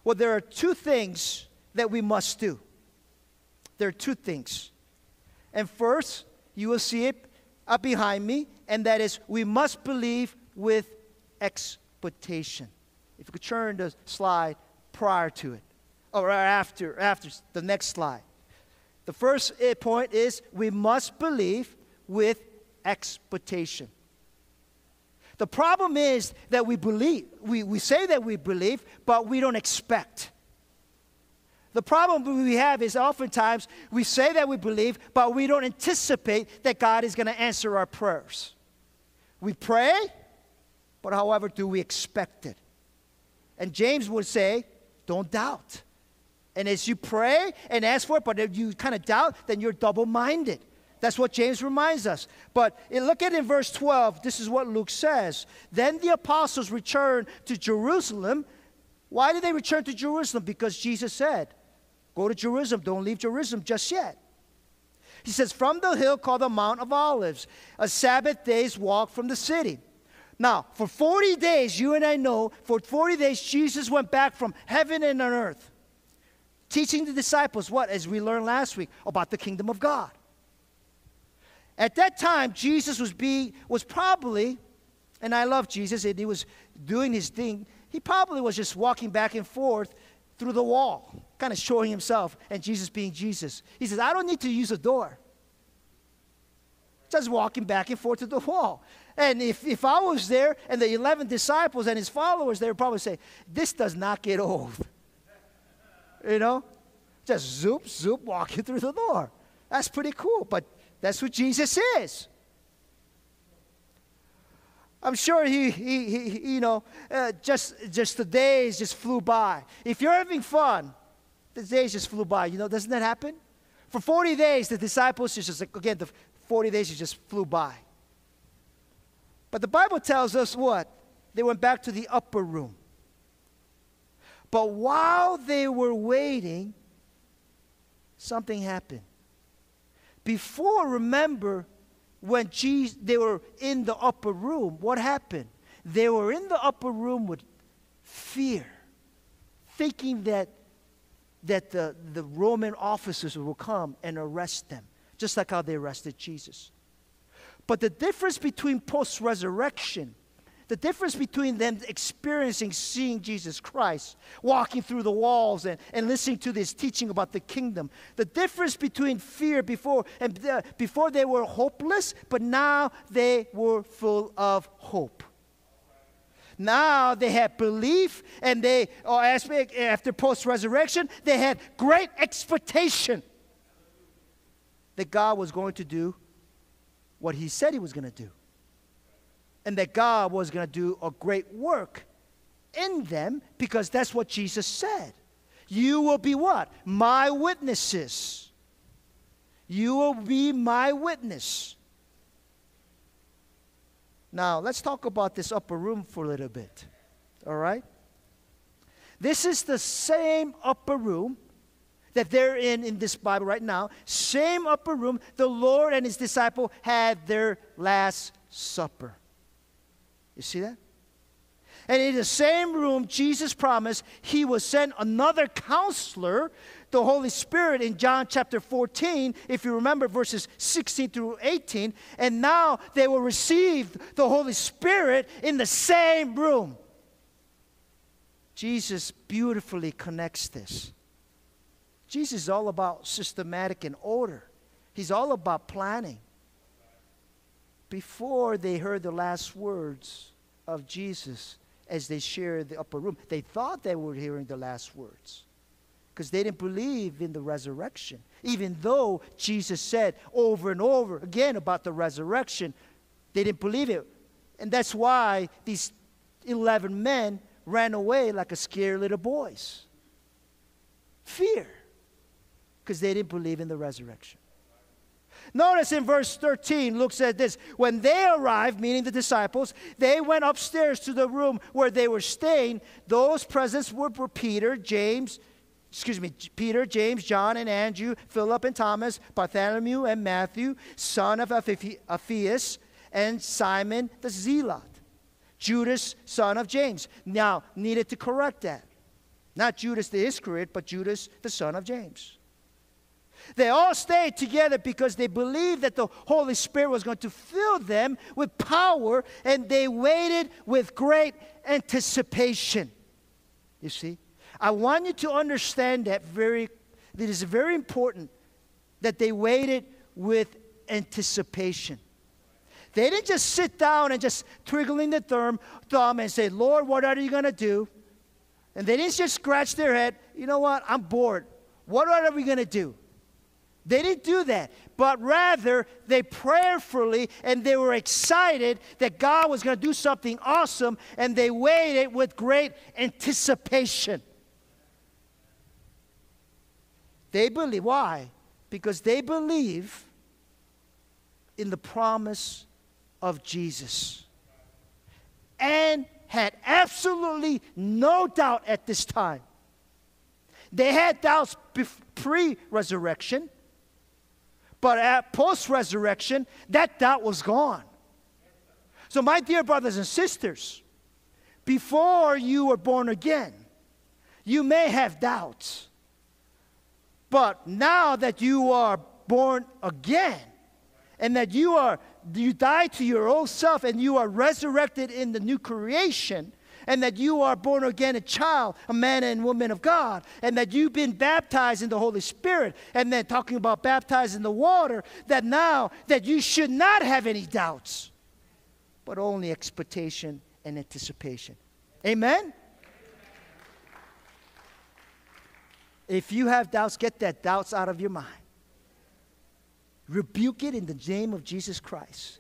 Well, there are two things that we must do. There are two things. And first, you will see it up behind me, and that is we must believe with expectation. If you could turn the slide prior to it, or after, after the next slide. The first eh, point is we must believe with expectation. The problem is that we believe, we, we say that we believe, but we don't expect. The problem we have is oftentimes we say that we believe, but we don't anticipate that God is going to answer our prayers. We pray, but however, do we expect it? And James would say, don't doubt. And as you pray and ask for it, but if you kind of doubt, then you're double minded. That's what James reminds us. But look at in verse 12, this is what Luke says. Then the apostles returned to Jerusalem. Why did they return to Jerusalem? Because Jesus said, Go to Jerusalem, don't leave Jerusalem just yet. He says, From the hill called the Mount of Olives, a Sabbath day's walk from the city. Now, for 40 days, you and I know, for 40 days, Jesus went back from heaven and on earth, teaching the disciples what, as we learned last week, about the kingdom of God. At that time, Jesus was, be, was probably, and I love Jesus, and he was doing his thing, he probably was just walking back and forth through the wall, kind of showing himself, and Jesus being Jesus. He says, I don't need to use a door. Just walking back and forth to the wall. And if, if I was there and the 11 disciples and his followers, they would probably say, This does not get old. You know? Just zoop, zoop, walking through the door. That's pretty cool, but that's what Jesus is. I'm sure he, he, he you know, uh, just, just the days just flew by. If you're having fun, the days just flew by. You know, doesn't that happen? For 40 days, the disciples just, like, again, the 40 days just flew by. But the Bible tells us what? They went back to the upper room. But while they were waiting, something happened. Before, remember, when Jesus, they were in the upper room, what happened? They were in the upper room with fear, thinking that, that the, the Roman officers will come and arrest them, just like how they arrested Jesus. But the difference between post resurrection the difference between them experiencing seeing Jesus Christ, walking through the walls and, and listening to this teaching about the kingdom, the difference between fear before and uh, before they were hopeless, but now they were full of hope. Now they had belief, and they, or after post resurrection, they had great expectation that God was going to do what He said He was going to do and that God was going to do a great work in them because that's what Jesus said. You will be what? My witnesses. You will be my witness. Now, let's talk about this upper room for a little bit. All right? This is the same upper room that they're in in this Bible right now. Same upper room the Lord and his disciple had their last supper. You see that? And in the same room, Jesus promised he will send another counselor, the Holy Spirit, in John chapter 14, if you remember verses 16 through 18. And now they will receive the Holy Spirit in the same room. Jesus beautifully connects this. Jesus is all about systematic and order, he's all about planning before they heard the last words of Jesus as they shared the upper room. They thought they were hearing the last words because they didn't believe in the resurrection. Even though Jesus said over and over again about the resurrection, they didn't believe it. And that's why these 11 men ran away like a scared little boys. Fear, because they didn't believe in the resurrection. Notice in verse 13, Luke said this When they arrived, meaning the disciples, they went upstairs to the room where they were staying. Those present were, were Peter, James, excuse me, Peter, James, John, and Andrew, Philip and Thomas, Bartholomew and Matthew, son of Alphaeus, and Simon the Zealot, Judas, son of James. Now, needed to correct that. Not Judas the Iscariot, but Judas, the son of James. They all stayed together because they believed that the Holy Spirit was going to fill them with power, and they waited with great anticipation. You see? I want you to understand that very it is very important that they waited with anticipation. They didn't just sit down and just twiggling the thumb, thumb and say, Lord, what are you going to do? And they didn't just scratch their head, you know what, I'm bored. What are we going to do? They didn't do that, but rather they prayerfully and they were excited that God was going to do something awesome and they waited with great anticipation. They believe. Why? Because they believe in the promise of Jesus and had absolutely no doubt at this time. They had doubts pre resurrection, but at post resurrection, that doubt was gone. So, my dear brothers and sisters, before you were born again, you may have doubts. But now that you are born again, and that you are you die to your old self and you are resurrected in the new creation and that you are born again a child, a man and woman of God, and that you've been baptized in the Holy Spirit, and then talking about baptized in the water, that now that you should not have any doubts, but only expectation and anticipation. Amen? If you have doubts, get that doubts out of your mind. Rebuke it in the name of Jesus Christ.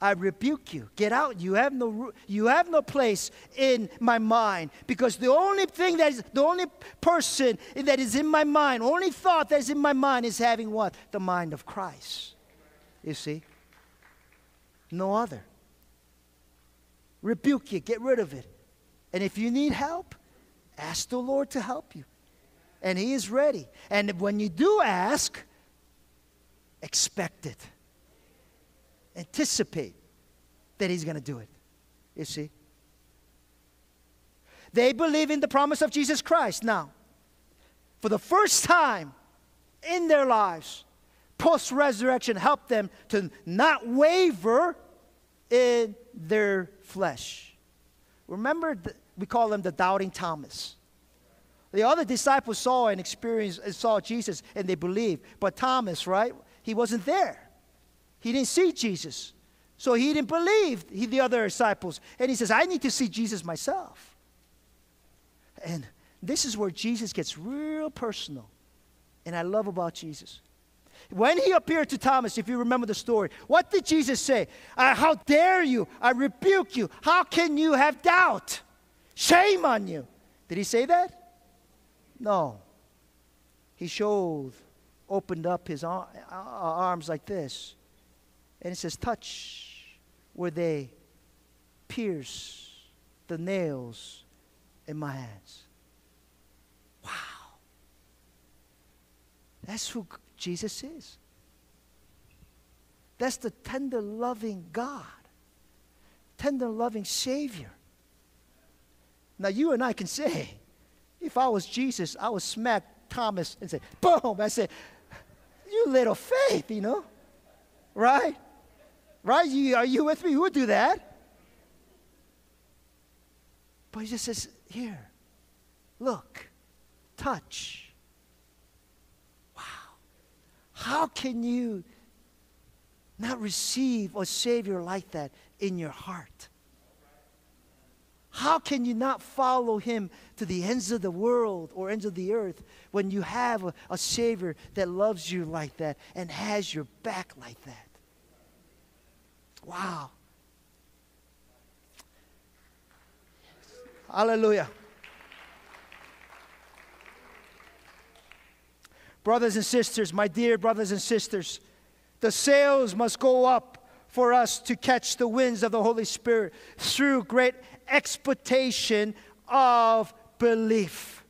I rebuke you. Get out. You have no you have no place in my mind because the only thing that is the only person that is in my mind, only thought that is in my mind is having what? The mind of Christ. You see? No other. Rebuke you, get rid of it. And if you need help, ask the Lord to help you. And he is ready. And when you do ask, expect it anticipate that he's going to do it. You see? They believe in the promise of Jesus Christ. Now, for the first time in their lives, post resurrection helped them to not waver in their flesh. Remember, the, we call them the doubting Thomas. The other disciples saw and experienced and saw Jesus and they believed. But Thomas, right? He wasn't there. He didn't see Jesus. So he didn't believe he, the other disciples. And he says, I need to see Jesus myself. And this is where Jesus gets real personal. And I love about Jesus. When he appeared to Thomas, if you remember the story, what did Jesus say? Uh, how dare you? I rebuke you. How can you have doubt? Shame on you. Did he say that? No. He showed, opened up his arms like this and it says, touch where they pierce the nails in my hands. Wow. That's who Jesus is. That's the tender, loving God, tender, loving Savior. Now, you and I can say, if I was Jesus, I would smack Thomas and say, boom. I say, you little faith, you know, right? Right? You, are you with me? Who would do that? But he just says, Here, look, touch. Wow. How can you not receive a Savior like that in your heart? How can you not follow him to the ends of the world or ends of the earth when you have a, a Savior that loves you like that and has your back like that? Wow. Hallelujah. Brothers and sisters, my dear brothers and sisters, the sails must go up for us to catch the winds of the Holy Spirit through great expectation of belief.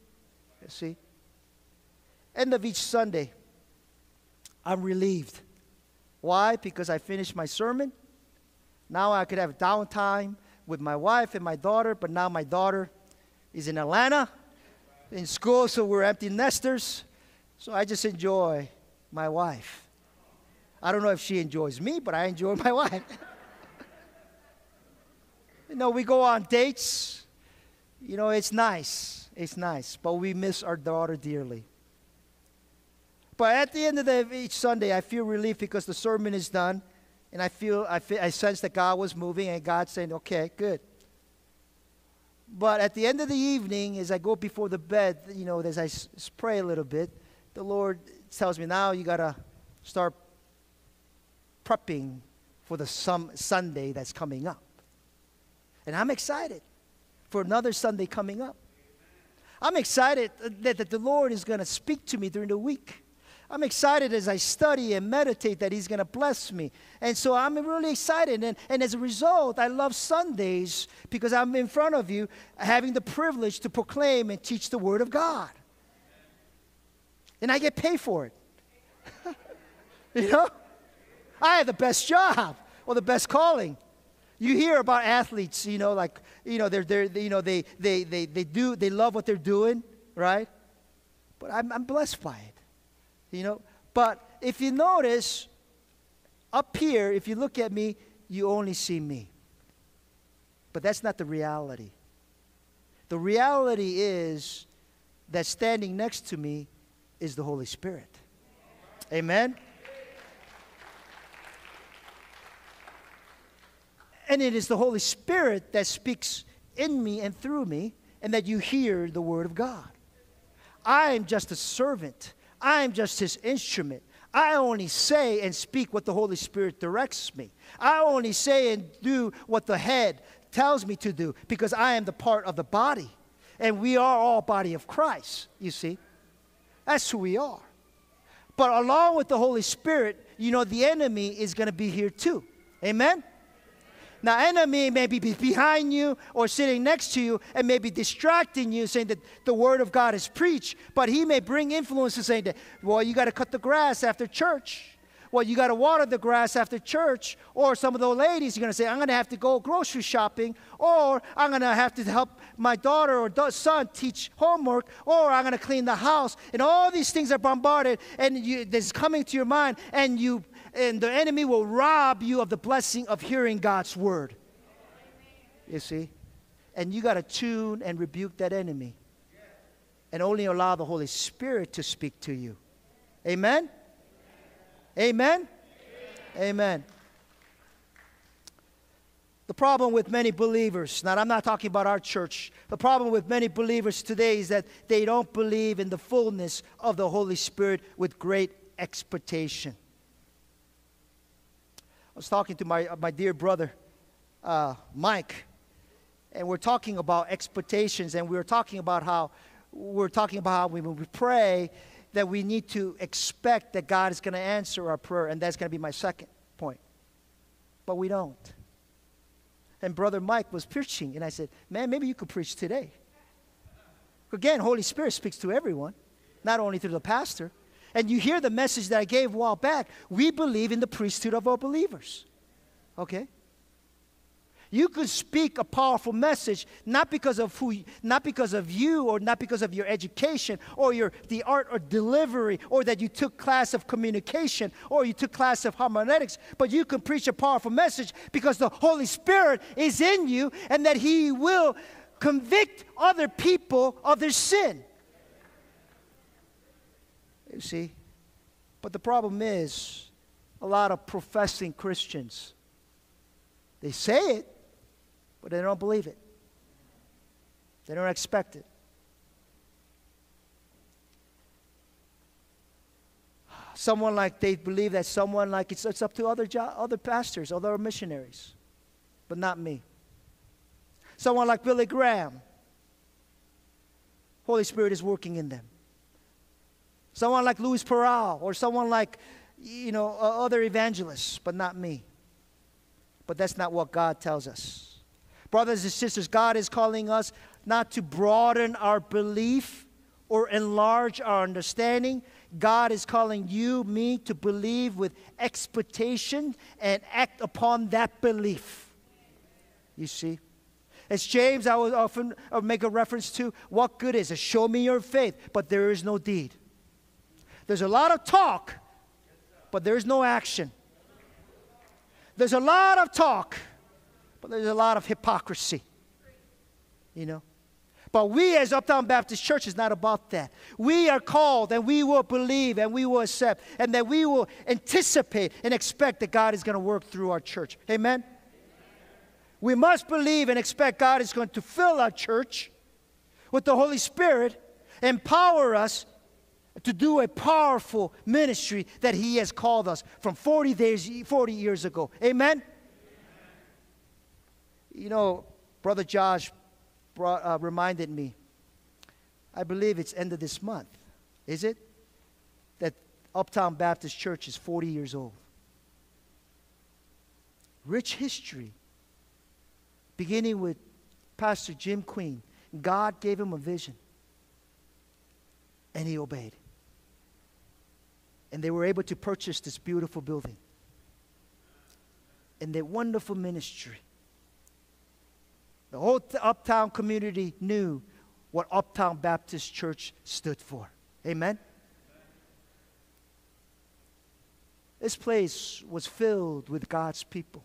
You see? End of each Sunday, I'm relieved. Why? Because I finished my sermon now I could have downtime with my wife and my daughter, but now my daughter is in Atlanta in school, so we're empty nesters. So I just enjoy my wife. I don't know if she enjoys me, but I enjoy my <laughs> wife. you know, we go on dates. You know, it's nice. It's nice, but we miss our daughter dearly. But at the end of the, each Sunday, I feel relief because the sermon is done and I feel, I, feel, I sense that God was moving and God saying, okay, good. But at the end of the evening, as I go before the bed, you know, as I s- pray a little bit, the Lord tells me, now you got to start prepping for the some Sunday that's coming up. And I'm excited for another Sunday coming up. I'm excited that, that the Lord is going to speak to me during the week. I'm excited as I study and meditate that He's going to bless me. And so I'm really excited. And, and as a result, I love Sundays because I'm in front of you having the privilege to proclaim and teach the Word of God. And I get paid for it. <laughs> you know? I have the best job or the best calling. You hear about athletes, you know, like, you know, they're, they're, you know, they, they, they, they do, they love what they're doing, right? But I'm, I'm blessed by it, you know. But if you notice, up here, if you look at me, you only see me. But that's not the reality. The reality is that standing next to me is the Holy Spirit. Amen? And it is the Holy Spirit that speaks in me and through me, and that you hear the Word of God. I am just a servant, I am just His instrument. I only say and speak what the Holy Spirit directs me. I only say and do what the head tells me to do because I am the part of the body. And we are all body of Christ, you see. That's who we are. But along with the Holy Spirit, you know, the enemy is going to be here too. Amen? Now, enemy may be be- behind you or sitting next to you and may be distracting you, saying that the word of God is preached. But he may bring influences saying that, well, you got to cut the grass after church. Well, you got to water the grass after church. Or some of those ladies are going to say, I'm going to have to go grocery shopping. Or I'm going to have to help my daughter or son teach homework. Or I'm going to clean the house. And all these things are bombarded and you, this is coming to your mind. And you and the enemy will rob you of the blessing of hearing God's word. You see? And you got to tune and rebuke that enemy. And only allow the Holy Spirit to speak to you. Amen? Amen? Amen. The problem with many believers, now I'm not talking about our church, the problem with many believers today is that they don't believe in the fullness of the Holy Spirit with great expectation. Was talking to my, my dear brother, uh, Mike, and we're talking about expectations, and we were talking about how we're talking about how when we pray that we need to expect that God is going to answer our prayer, and that's going to be my second point. But we don't. And brother Mike was preaching, and I said, "Man, maybe you could preach today." Again, Holy Spirit speaks to everyone, not only to the pastor. And you hear the message that I gave a while back. We believe in the priesthood of all believers. Okay? You could speak a powerful message not because of who not because of you or not because of your education or your the art or delivery or that you took class of communication or you took class of hermeneutics, but you can preach a powerful message because the Holy Spirit is in you and that he will convict other people of their sin. You see? But the problem is a lot of professing Christians. They say it, but they don't believe it. They don't expect it. Someone like they believe that someone like it's, it's up to other jo- other pastors, other missionaries, but not me. Someone like Billy Graham. Holy Spirit is working in them someone like Luis Palau or someone like, you know, other evangelists, but not me. But that's not what God tells us. Brothers and sisters, God is calling us not to broaden our belief or enlarge our understanding. God is calling you, me, to believe with expectation and act upon that belief. You see? As James, I would often uh, make a reference to what good is it? Show me your faith, but there is no deed. There's a lot of talk, but there's no action. There's a lot of talk, but there's a lot of hypocrisy. You know? But we as Uptown Baptist Church is not about that. We are called and we will believe and we will accept and that we will anticipate and expect that God is going to work through our church. Amen? We must believe and expect God is going to fill our church with the Holy Spirit, empower us to do a powerful ministry that He has called us from 40 days, 40 years ago. Amen? You know, Brother Josh brought, uh, reminded me, I believe it's end of this month, is it? That Uptown Baptist Church is 40 years old. Rich history, beginning with Pastor Jim Queen. God gave him a vision, and he obeyed. And they were able to purchase this beautiful building and their wonderful ministry. The whole uptown community knew what Uptown Baptist Church stood for. Amen? This place was filled with God's people.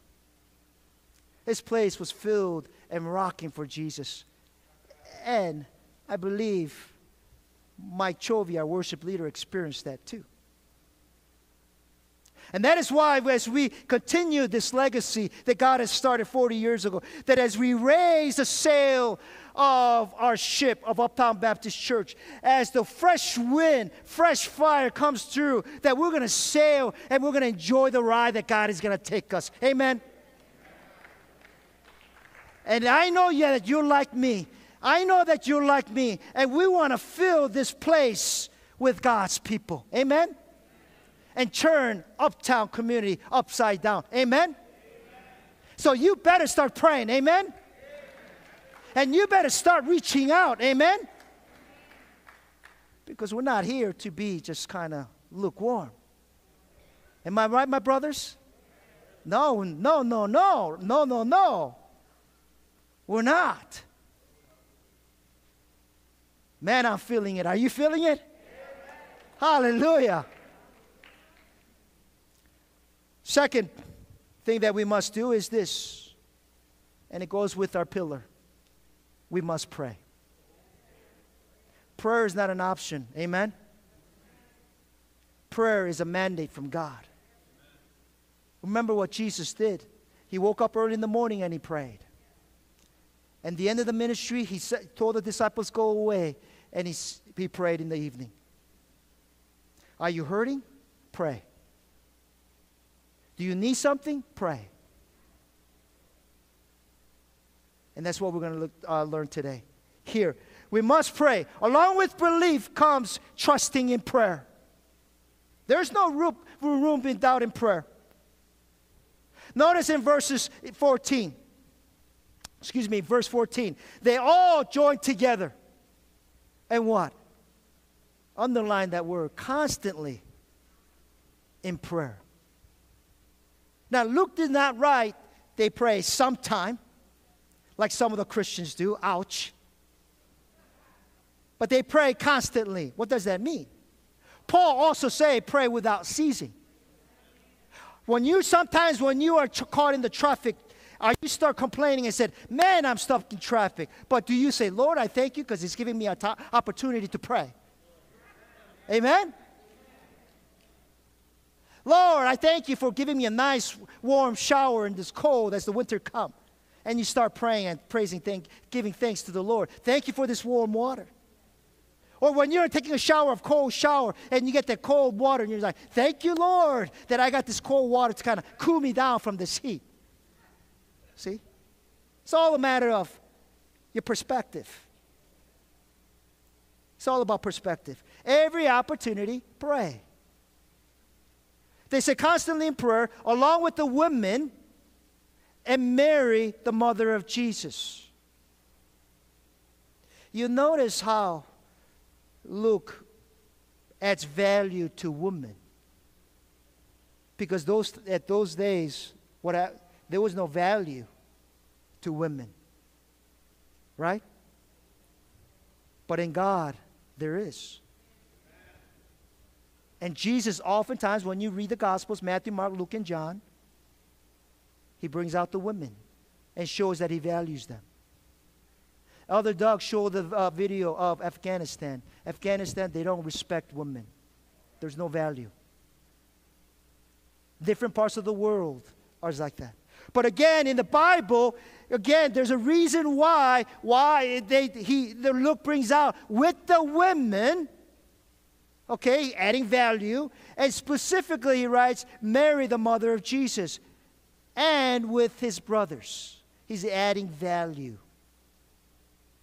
This place was filled and rocking for Jesus. And I believe Mike Chovy, our worship leader, experienced that too. And that is why, as we continue this legacy that God has started 40 years ago, that as we raise the sail of our ship of Uptown Baptist Church, as the fresh wind, fresh fire comes through, that we're going to sail and we're going to enjoy the ride that God is going to take us. Amen. And I know yeah, that you're like me. I know that you're like me. And we want to fill this place with God's people. Amen and turn uptown community upside down. Amen? Amen? So you better start praying. Amen? Amen? And you better start reaching out. Amen? Because we're not here to be just kind of lukewarm. Am I right, my brothers? No, no, no, no, no, no, no. We're not. Man, I'm feeling it. Are you feeling it? Hallelujah. Second thing that we must do is this, and it goes with our pillar we must pray. Prayer is not an option. Amen? Prayer is a mandate from God. Remember what Jesus did. He woke up early in the morning and he prayed. And the end of the ministry, he told the disciples, Go away. And he, he prayed in the evening. Are you hurting? Pray. Do you need something? Pray. And that's what we're going to uh, learn today. Here, we must pray. Along with belief comes trusting in prayer. There's no room, room in doubt in prayer. Notice in verses 14, excuse me, verse 14, they all joined together. And what? Underline that word constantly in prayer. Now, Luke did not write they pray sometime, like some of the Christians do. Ouch. But they pray constantly. What does that mean? Paul also say pray without ceasing. When you sometimes when you are caught in the traffic, uh, you start complaining and said, "Man, I'm stuck in traffic." But do you say, "Lord, I thank you because it's giving me an opportunity to pray"? Amen. Lord, I thank you for giving me a nice warm shower in this cold as the winter come. And you start praying and praising, thank, giving thanks to the Lord. Thank you for this warm water. Or when you're taking a shower of cold shower and you get that cold water and you're like, thank you, Lord, that I got this cold water to kind of cool me down from this heat. See? It's all a matter of your perspective. It's all about perspective. Every opportunity, pray. They say constantly in prayer, along with the women and Mary, the mother of Jesus. You notice how Luke adds value to women. Because those, at those days, what I, there was no value to women. Right? But in God, there is. And Jesus, oftentimes, when you read the Gospels Matthew, Mark, Luke, and John he brings out the women and shows that he values them. Elder Doug showed the uh, video of Afghanistan. Afghanistan, they don't respect women, there's no value. Different parts of the world are like that. But again, in the Bible, again, there's a reason why why they he the Luke brings out with the women. Okay, adding value, and specifically he writes Mary, the mother of Jesus, and with his brothers. He's adding value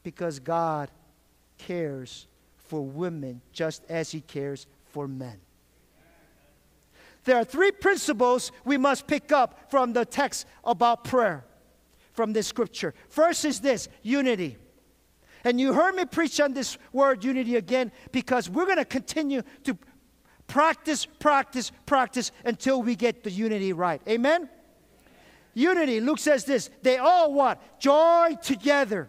because God cares for women just as he cares for men. There are three principles we must pick up from the text about prayer from this scripture. First is this unity. And you heard me preach on this word unity again because we're going to continue to practice, practice, practice until we get the unity right. Amen? Unity, Luke says this they all what? Join together.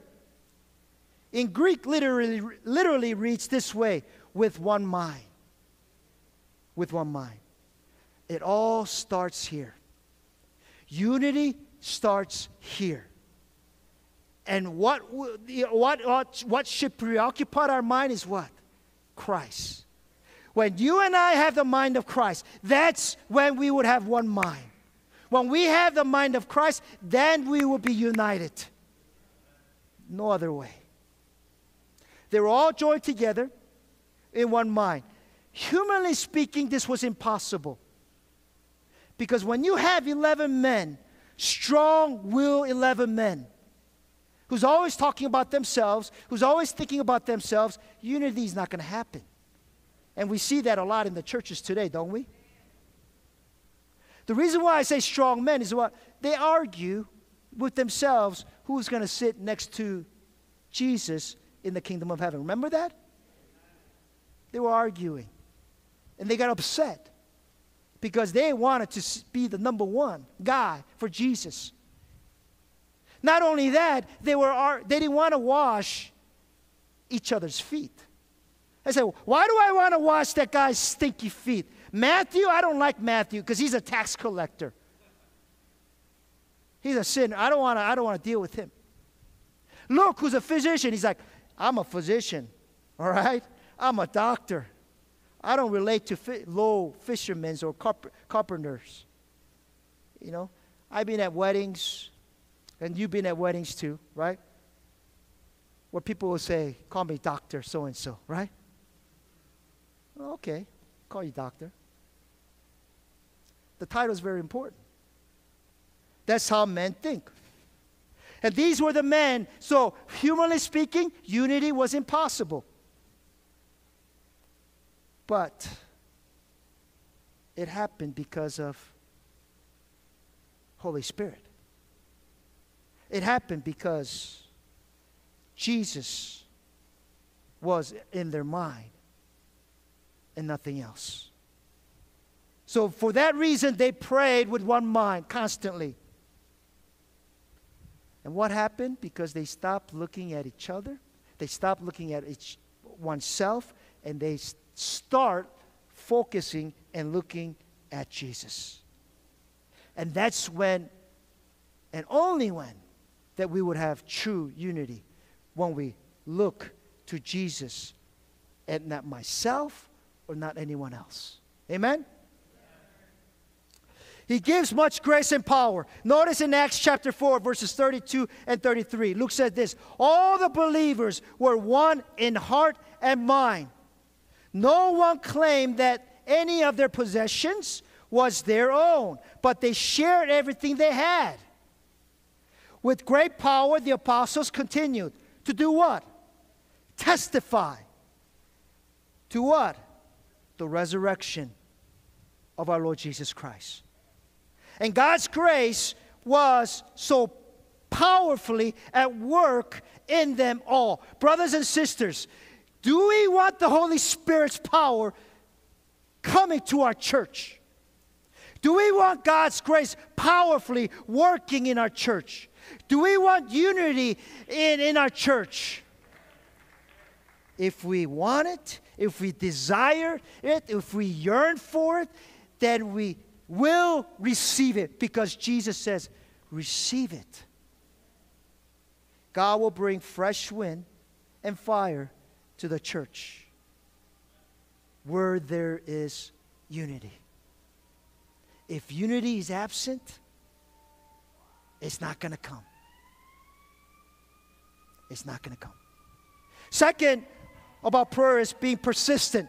In Greek, literally, literally reads this way with one mind. With one mind. It all starts here. Unity starts here. And what, what, what, what should preoccupy our mind is what? Christ. When you and I have the mind of Christ, that's when we would have one mind. When we have the mind of Christ, then we will be united. No other way. They were all joined together in one mind. Humanly speaking, this was impossible. Because when you have 11 men, strong will 11 men, who's always talking about themselves, who's always thinking about themselves, unity is not going to happen. And we see that a lot in the churches today, don't we? The reason why I say strong men is what they argue with themselves who's going to sit next to Jesus in the kingdom of heaven. Remember that? They were arguing. And they got upset because they wanted to be the number one guy for Jesus. Not only that, they, were, they didn't want to wash each other's feet. I said, why do I want to wash that guy's stinky feet? Matthew, I don't like Matthew because he's a tax collector. He's a sinner. I don't want to, I don't want to deal with him. Luke, who's a physician, he's like, I'm a physician, all right? I'm a doctor. I don't relate to fi- low fishermen or carp- carpenters. You know, I've been at weddings, and you've been at weddings too, right? Where people will say, call me doctor so and so, right? Okay, call you doctor. The title is very important. That's how men think. And these were the men. So, humanly speaking, unity was impossible. But it happened because of Holy Spirit. It happened because Jesus was in their mind and nothing else. So, for that reason, they prayed with one mind constantly. And what happened? Because they stopped looking at each other, they stopped looking at each oneself, and they start focusing and looking at Jesus. And that's when, and only when, that we would have true unity when we look to Jesus and not myself or not anyone else. Amen? He gives much grace and power. Notice in Acts chapter 4, verses 32 and 33, Luke said this All the believers were one in heart and mind. No one claimed that any of their possessions was their own, but they shared everything they had. With great power, the apostles continued to do what? Testify. To what? The resurrection of our Lord Jesus Christ. And God's grace was so powerfully at work in them all. Brothers and sisters, do we want the Holy Spirit's power coming to our church? Do we want God's grace powerfully working in our church? Do we want unity in, in our church? If we want it, if we desire it, if we yearn for it, then we will receive it because Jesus says, receive it. God will bring fresh wind and fire to the church where there is unity. If unity is absent, it's not going to come. it's not going to come. Second, about prayer is being persistent.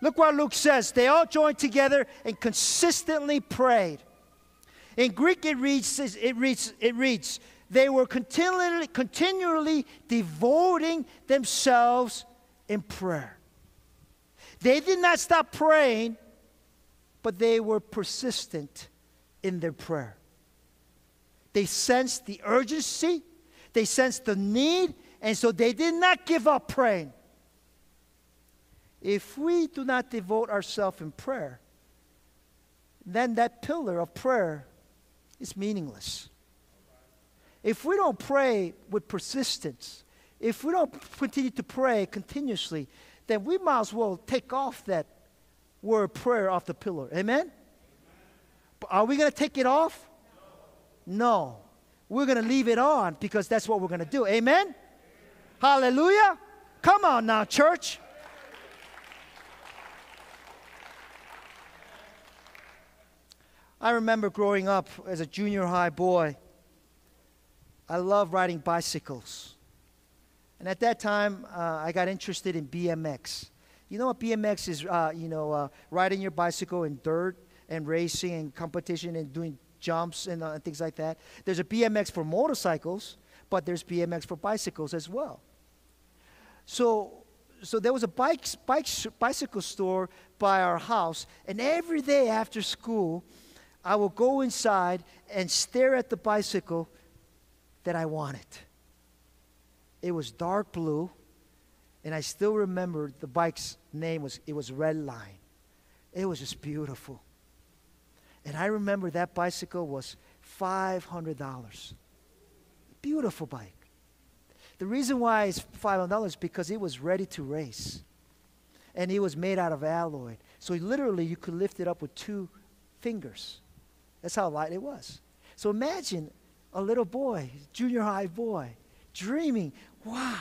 Look what Luke says. They all joined together and consistently prayed. In Greek, it reads, it reads, it reads they were continually, continually devoting themselves in prayer. They did not stop praying, but they were persistent in their prayer. They sensed the urgency, they sensed the need, and so they did not give up praying. If we do not devote ourselves in prayer, then that pillar of prayer is meaningless. If we don't pray with persistence, if we don't continue to pray continuously, then we might as well take off that word prayer off the pillar. Amen? But are we going to take it off? No. We're going to leave it on because that's what we're going to do. Amen? Hallelujah. Come on now, church. I remember growing up as a junior high boy, I loved riding bicycles. And at that time, uh, I got interested in BMX. You know what BMX is? Uh, you know, uh, riding your bicycle in dirt and racing and competition and doing jumps and uh, things like that. There's a BMX for motorcycles, but there's BMX for bicycles as well. So, so there was a bike, bike, bicycle store by our house, and every day after school, I would go inside and stare at the bicycle that I wanted. It was dark blue, and I still remember the bike's name was it was Red Line. It was just beautiful. And I remember that bicycle was $500. Beautiful bike. The reason why it's $500 is because it was ready to race. And it was made out of alloy. So literally you could lift it up with two fingers. That's how light it was. So imagine a little boy, junior high boy, dreaming, wow,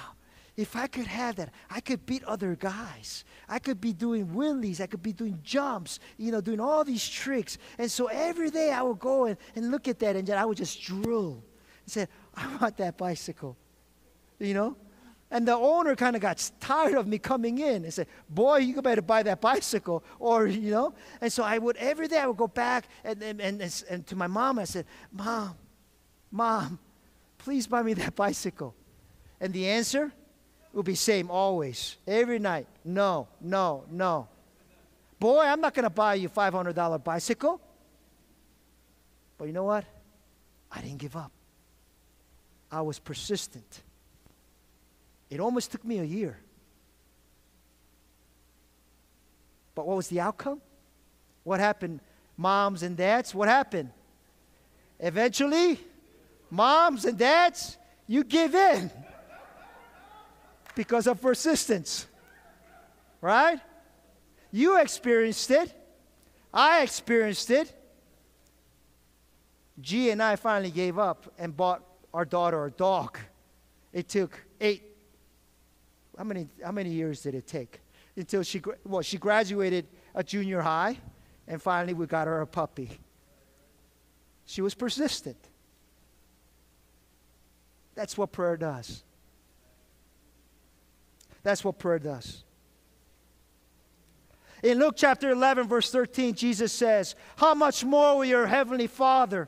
if I could have that, I could beat other guys. I could be doing wheelies. I could be doing jumps, you know, doing all these tricks. And so every day I would go and, and look at that and I would just drool and say, I want that bicycle, you know? And the owner kind of got tired of me coming in and said, Boy, you better buy that bicycle. Or, you know, and so I would, every day I would go back and, and, and, and to my mom, I said, Mom, Mom, please buy me that bicycle. And the answer will be same always, every night. No, no, no. Boy, I'm not going to buy you $500 bicycle. But you know what? I didn't give up. I was persistent. It almost took me a year. But what was the outcome? What happened? Moms and dads, what happened? Eventually, moms and dads, you give in because of persistence. Right? You experienced it. I experienced it. G and I finally gave up and bought our daughter a dog. It took eight how many, how many years did it take? Until she, well, she graduated a junior high, and finally we got her a puppy. She was persistent. That's what prayer does. That's what prayer does. In Luke chapter 11, verse 13, Jesus says, How much more will your heavenly Father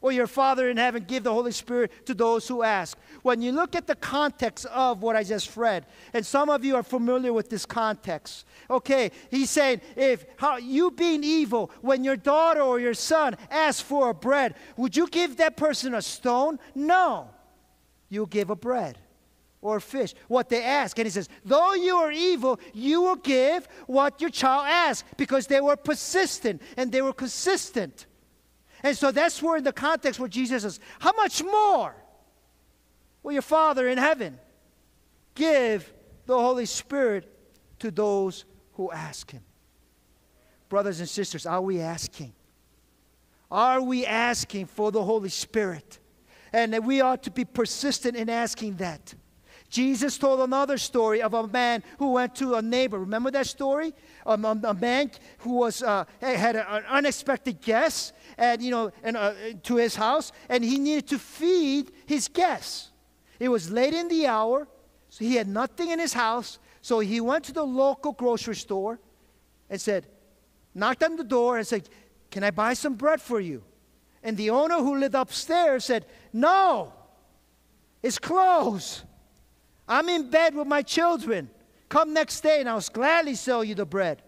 or your Father in heaven give the Holy Spirit to those who ask. When you look at the context of what I just read, and some of you are familiar with this context, okay, he's saying, if how, you being evil, when your daughter or your son asks for a bread, would you give that person a stone? No. You'll give a bread or fish, what they ask. And he says, though you are evil, you will give what your child asks because they were persistent and they were consistent. And so that's where, in the context where Jesus says, How much more will your Father in heaven give the Holy Spirit to those who ask Him? Brothers and sisters, are we asking? Are we asking for the Holy Spirit? And we ought to be persistent in asking that. Jesus told another story of a man who went to a neighbor. Remember that story? Um, um, a man who was uh, had an unexpected guest, and you know, uh, to his house, and he needed to feed his guests. It was late in the hour, so he had nothing in his house. So he went to the local grocery store and said, knocked on the door and said, Can I buy some bread for you? And the owner who lived upstairs said, No, it's closed. I'm in bed with my children. Come next day and I'll gladly sell you the bread.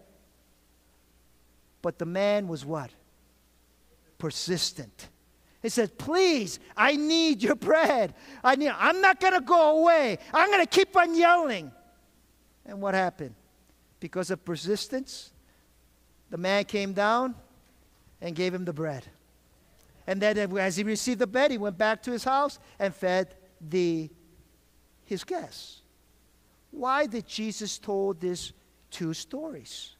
But the man was what? Persistent. He said, Please, I need your bread. I need, I'm not going to go away. I'm going to keep on yelling. And what happened? Because of persistence, the man came down and gave him the bread. And then, as he received the bread, he went back to his house and fed the, his guests. Why did Jesus told these two stories?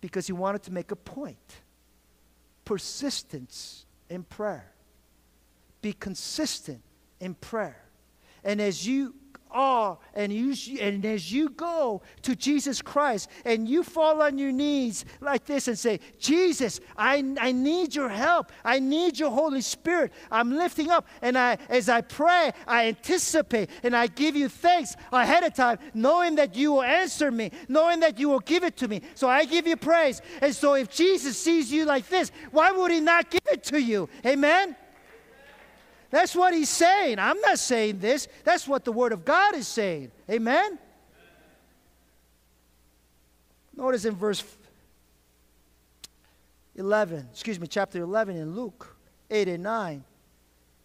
Because he wanted to make a point. Persistence in prayer. Be consistent in prayer. And as you are and you and as you go to Jesus Christ and you fall on your knees like this and say, Jesus, I, I need your help. I need your Holy Spirit. I'm lifting up. And I as I pray, I anticipate and I give you thanks ahead of time, knowing that you will answer me, knowing that you will give it to me. So I give you praise. And so if Jesus sees you like this, why would he not give it to you? Amen? That's what he's saying. I'm not saying this. That's what the Word of God is saying. Amen? Notice in verse 11, excuse me, chapter 11 in Luke 8 and 9.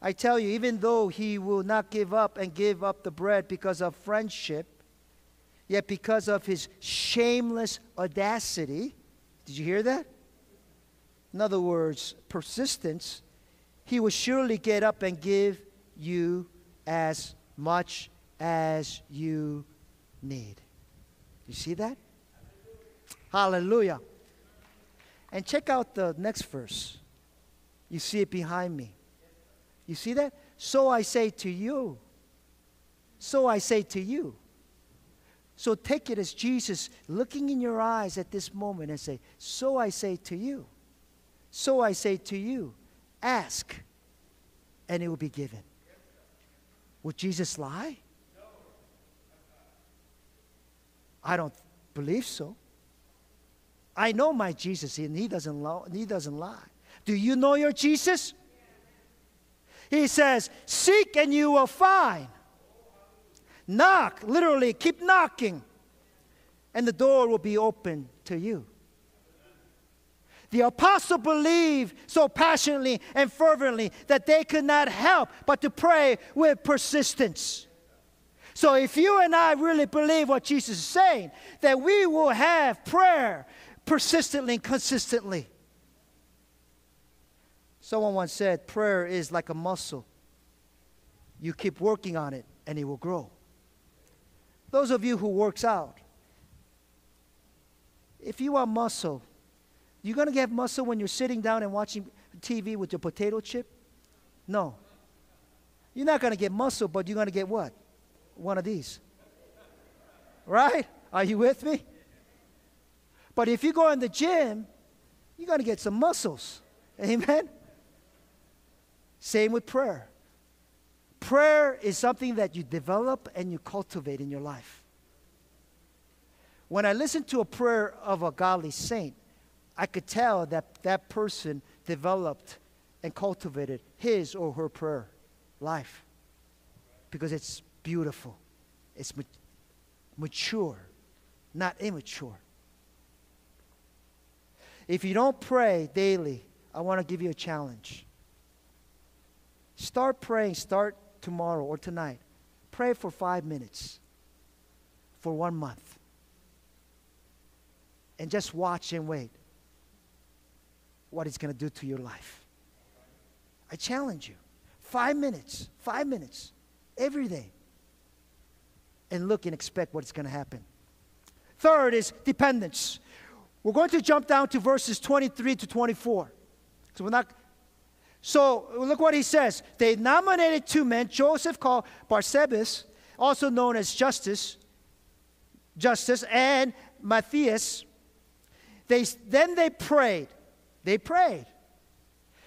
I tell you, even though he will not give up and give up the bread because of friendship, yet because of his shameless audacity, did you hear that? In other words, persistence he will surely get up and give you as much as you need. You see that? Hallelujah. And check out the next verse. You see it behind me. You see that? So I say to you. So I say to you. So take it as Jesus looking in your eyes at this moment and say, So I say to you. So I say to you. Ask, and it will be given. Would Jesus lie? I don't believe so. I know my Jesus, and he doesn't, lie, he doesn't lie. Do you know your Jesus? He says, Seek and you will find. Knock, literally, keep knocking, and the door will be open to you. The apostle believed so passionately and fervently that they could not help but to pray with persistence. So, if you and I really believe what Jesus is saying, that we will have prayer persistently and consistently. Someone once said, prayer is like a muscle. You keep working on it and it will grow. Those of you who works out, if you are muscle, you going to get muscle when you're sitting down and watching TV with your potato chip? No. You're not going to get muscle, but you're going to get what? One of these. Right? Are you with me? But if you go in the gym, you're going to get some muscles. <laughs> Amen? Same with prayer. Prayer is something that you develop and you cultivate in your life. When I listen to a prayer of a godly saint, I could tell that that person developed and cultivated his or her prayer life because it's beautiful, it's ma- mature, not immature. If you don't pray daily, I want to give you a challenge. Start praying, start tomorrow or tonight. Pray for five minutes for one month. And just watch and wait what it's going to do to your life. I challenge you. Five minutes, five minutes every day. And look and expect what's going to happen. Third is dependence. We're going to jump down to verses 23 to 24. So we're not. So look what he says. They nominated two men, Joseph called Barsabas, also known as Justus, Justus, and Matthias. They, then they prayed. They prayed.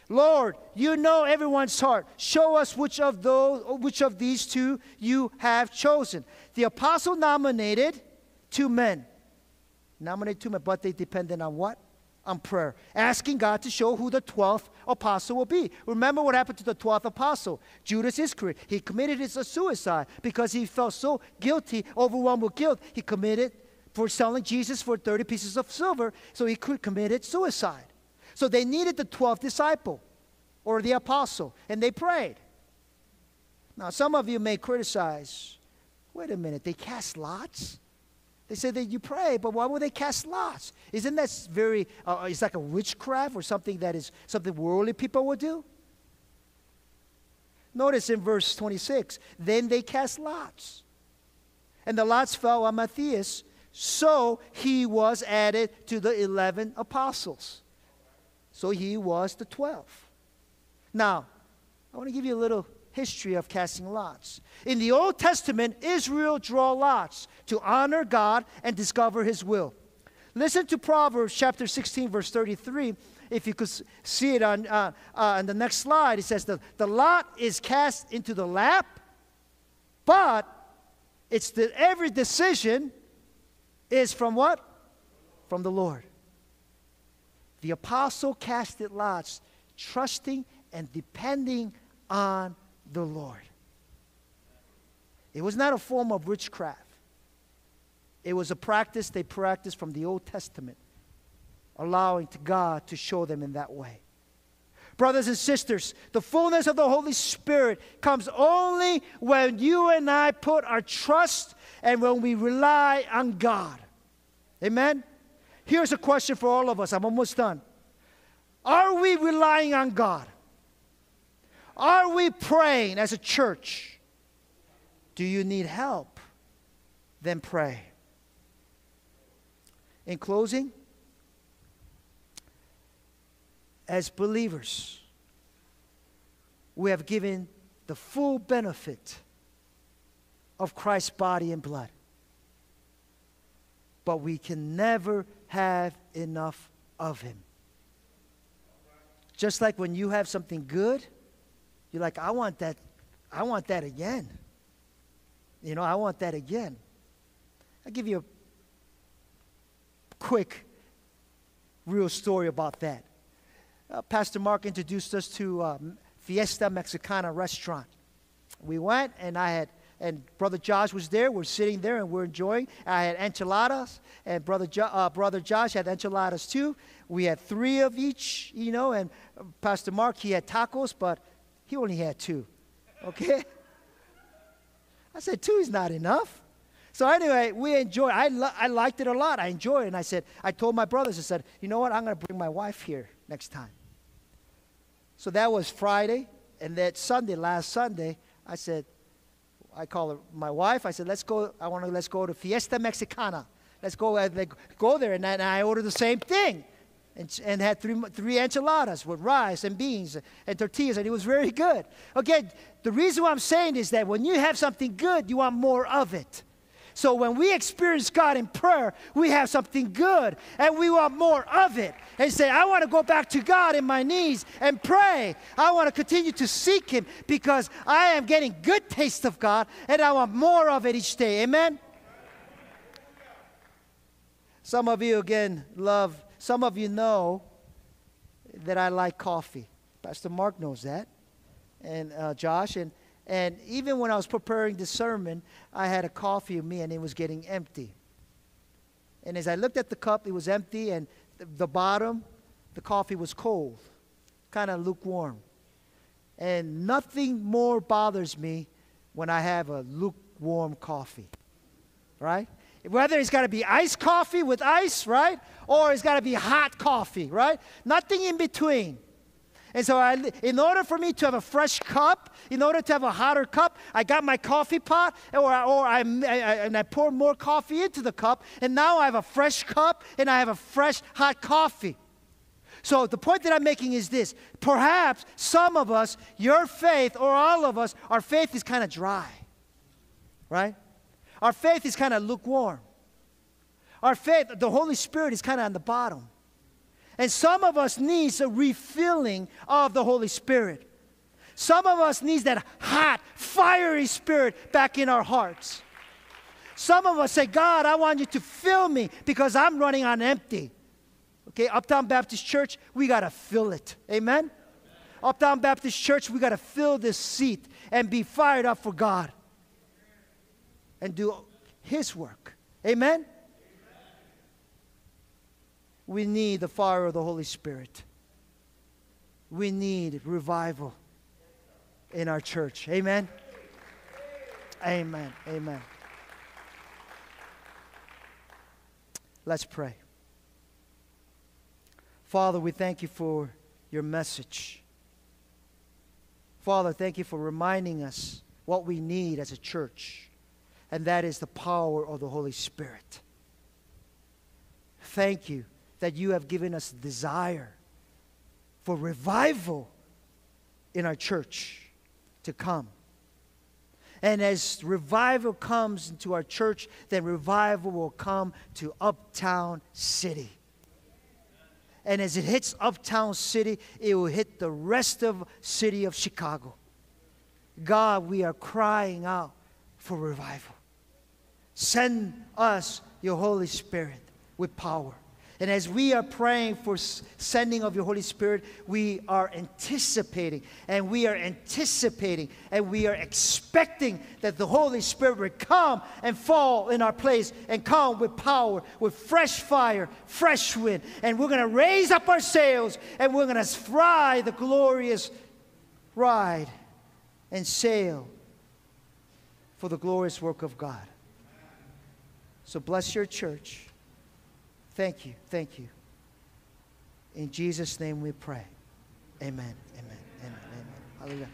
Lord, you know everyone's heart. Show us which of those which of these two you have chosen. The apostle nominated two men. Nominated two men, but they depended on what? On prayer. Asking God to show who the 12th apostle will be. Remember what happened to the 12th apostle? Judas Iscariot. He committed his suicide because he felt so guilty, overwhelmed with guilt. He committed for selling Jesus for 30 pieces of silver, so he could committed suicide. So they needed the 12th disciple or the apostle, and they prayed. Now, some of you may criticize wait a minute, they cast lots? They say that you pray, but why would they cast lots? Isn't that very, uh, it's like a witchcraft or something that is something worldly people would do? Notice in verse 26, then they cast lots. And the lots fell on Matthias, so he was added to the 11 apostles. So he was the 12. Now, I want to give you a little history of casting lots. In the Old Testament, Israel draw lots to honor God and discover his will. Listen to Proverbs chapter 16, verse 33. If you could see it on, uh, uh, on the next slide, it says, the, the lot is cast into the lap, but it's that every decision is from what? From the Lord. The apostle casted lots, trusting and depending on the Lord. It was not a form of witchcraft, it was a practice they practiced from the Old Testament, allowing to God to show them in that way. Brothers and sisters, the fullness of the Holy Spirit comes only when you and I put our trust and when we rely on God. Amen? Here's a question for all of us. I'm almost done. Are we relying on God? Are we praying as a church? Do you need help? Then pray. In closing, as believers, we have given the full benefit of Christ's body and blood. But we can never have enough of Him. Just like when you have something good, you're like, I want that, I want that again. You know, I want that again. I'll give you a quick, real story about that. Uh, Pastor Mark introduced us to uh, Fiesta Mexicana restaurant. We went, and I had and Brother Josh was there. We're sitting there and we're enjoying. I had enchiladas, and Brother, jo- uh, Brother Josh had enchiladas too. We had three of each, you know, and Pastor Mark, he had tacos, but he only had two. Okay? I said, two is not enough. So anyway, we enjoyed. I, lo- I liked it a lot. I enjoyed it. And I said, I told my brothers, I said, you know what? I'm going to bring my wife here next time. So that was Friday. And that Sunday, last Sunday, I said, I called my wife. I said, let's go. I want to let's go to Fiesta Mexicana. Let's go uh, like, go there. And, and I ordered the same thing, and, and had three three enchiladas with rice and beans and tortillas, and it was very good. Okay, the reason why I'm saying is that when you have something good, you want more of it. So when we experience God in prayer, we have something good and we want more of it. And say, I want to go back to God in my knees and pray. I want to continue to seek Him because I am getting good taste of God and I want more of it each day. Amen? Some of you, again, love, some of you know that I like coffee. Pastor Mark knows that. And uh, Josh, and and even when I was preparing the sermon, I had a coffee with me and it was getting empty. And as I looked at the cup, it was empty, and the, the bottom, the coffee was cold, kind of lukewarm. And nothing more bothers me when I have a lukewarm coffee, right? Whether it's got to be iced coffee with ice, right? Or it's got to be hot coffee, right? Nothing in between. And so, I, in order for me to have a fresh cup, in order to have a hotter cup, I got my coffee pot, or, or I, I, and I pour more coffee into the cup, and now I have a fresh cup and I have a fresh hot coffee. So, the point that I'm making is this perhaps some of us, your faith, or all of us, our faith is kind of dry, right? Our faith is kind of lukewarm. Our faith, the Holy Spirit is kind of on the bottom. And some of us needs a refilling of the Holy Spirit. Some of us needs that hot, fiery spirit back in our hearts. Some of us say, God, I want you to fill me because I'm running on empty. Okay, Uptown Baptist Church, we got to fill it. Amen? Uptown Baptist Church, we got to fill this seat and be fired up for God and do His work. Amen? We need the fire of the Holy Spirit. We need revival in our church. Amen? Amen. Amen. Let's pray. Father, we thank you for your message. Father, thank you for reminding us what we need as a church, and that is the power of the Holy Spirit. Thank you that you have given us desire for revival in our church to come. And as revival comes into our church, then revival will come to Uptown City. And as it hits Uptown City, it will hit the rest of city of Chicago. God, we are crying out for revival. Send us your Holy Spirit with power. And as we are praying for sending of your Holy Spirit, we are anticipating and we are anticipating and we are expecting that the Holy Spirit will come and fall in our place and come with power, with fresh fire, fresh wind. And we're going to raise up our sails and we're going to ride the glorious ride and sail for the glorious work of God. So bless your church. Thank you. Thank you. In Jesus' name we pray. Amen. Amen. Amen. Amen. Hallelujah.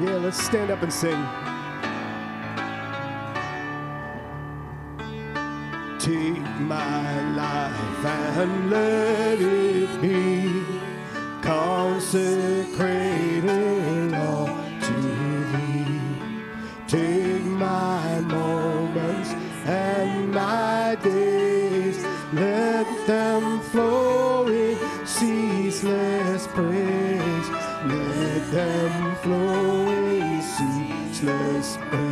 Yeah, let's stand up and sing. Take my life and let it be consecrated all to thee. Take my moments and my days, let them flow in ceaseless praise. Let them flow in ceaseless praise.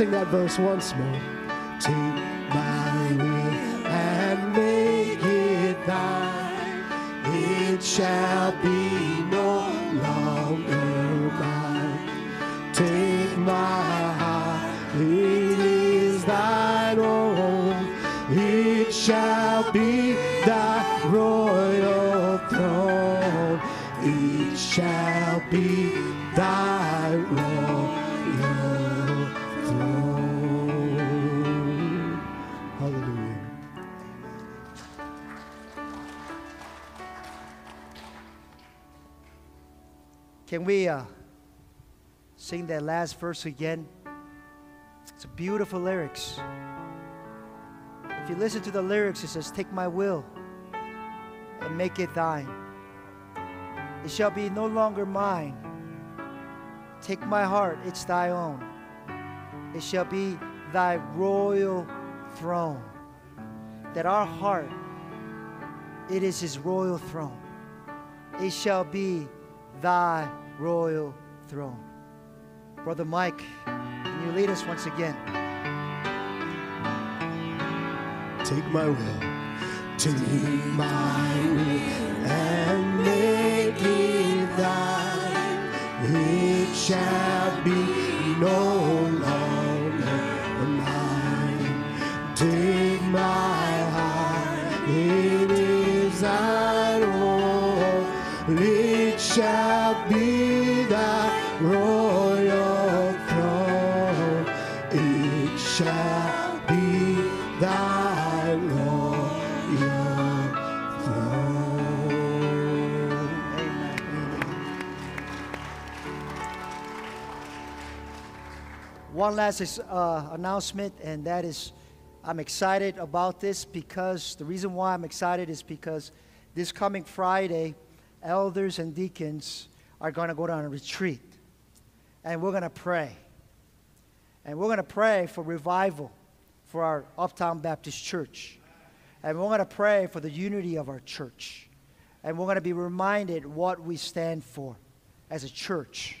Sing that verse once more. Take my will and make it thine. It shall be no longer mine. Take my heart, it is thine own. It shall be thy royal throne. It shall be thy Can we uh, sing that last verse again? It's beautiful lyrics. If you listen to the lyrics, it says, Take my will and make it thine. It shall be no longer mine. Take my heart, it's thy own. It shall be thy royal throne. That our heart, it is his royal throne. It shall be thy royal throne. Brother Mike, can you lead us once again? Take my will, take my will and make it thine. It shall be no One last uh, announcement, and that is I'm excited about this because the reason why I'm excited is because this coming Friday, elders and deacons are going to go on a retreat. And we're going to pray. And we're going to pray for revival for our Uptown Baptist Church. And we're going to pray for the unity of our church. And we're going to be reminded what we stand for as a church.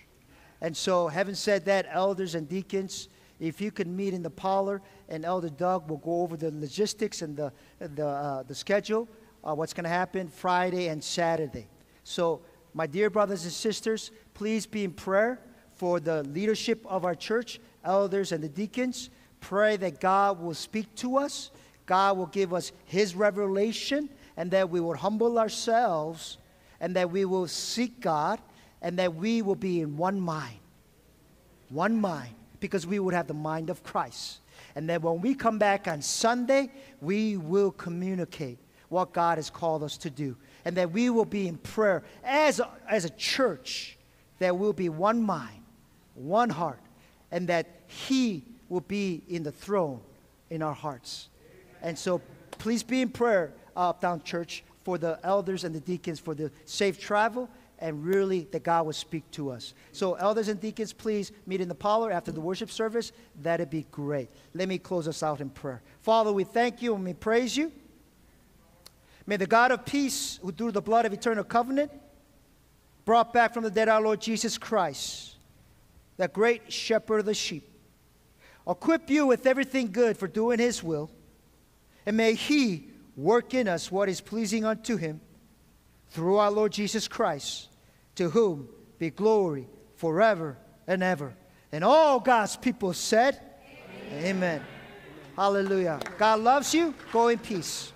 And so, having said that, elders and deacons, if you can meet in the parlor, and Elder Doug will go over the logistics and the, the, uh, the schedule, uh, what's going to happen Friday and Saturday. So, my dear brothers and sisters, please be in prayer for the leadership of our church, elders and the deacons. Pray that God will speak to us, God will give us His revelation, and that we will humble ourselves, and that we will seek God, and that we will be in one mind. One mind, because we would have the mind of Christ. And that when we come back on Sunday, we will communicate what God has called us to do. And that we will be in prayer as a, as a church, that we'll be one mind, one heart, and that He will be in the throne in our hearts. And so please be in prayer, uh, Uptown Church, for the elders and the deacons for the safe travel and really that God would speak to us. So, elders and deacons, please meet in the parlor after the worship service. That'd be great. Let me close us out in prayer. Father, we thank you and we praise you. May the God of peace, who through the blood of eternal covenant brought back from the dead our Lord Jesus Christ, the great shepherd of the sheep, equip you with everything good for doing his will, and may he work in us what is pleasing unto him through our Lord Jesus Christ, to whom be glory forever and ever. And all God's people said, Amen. Amen. Hallelujah. God loves you. Go in peace.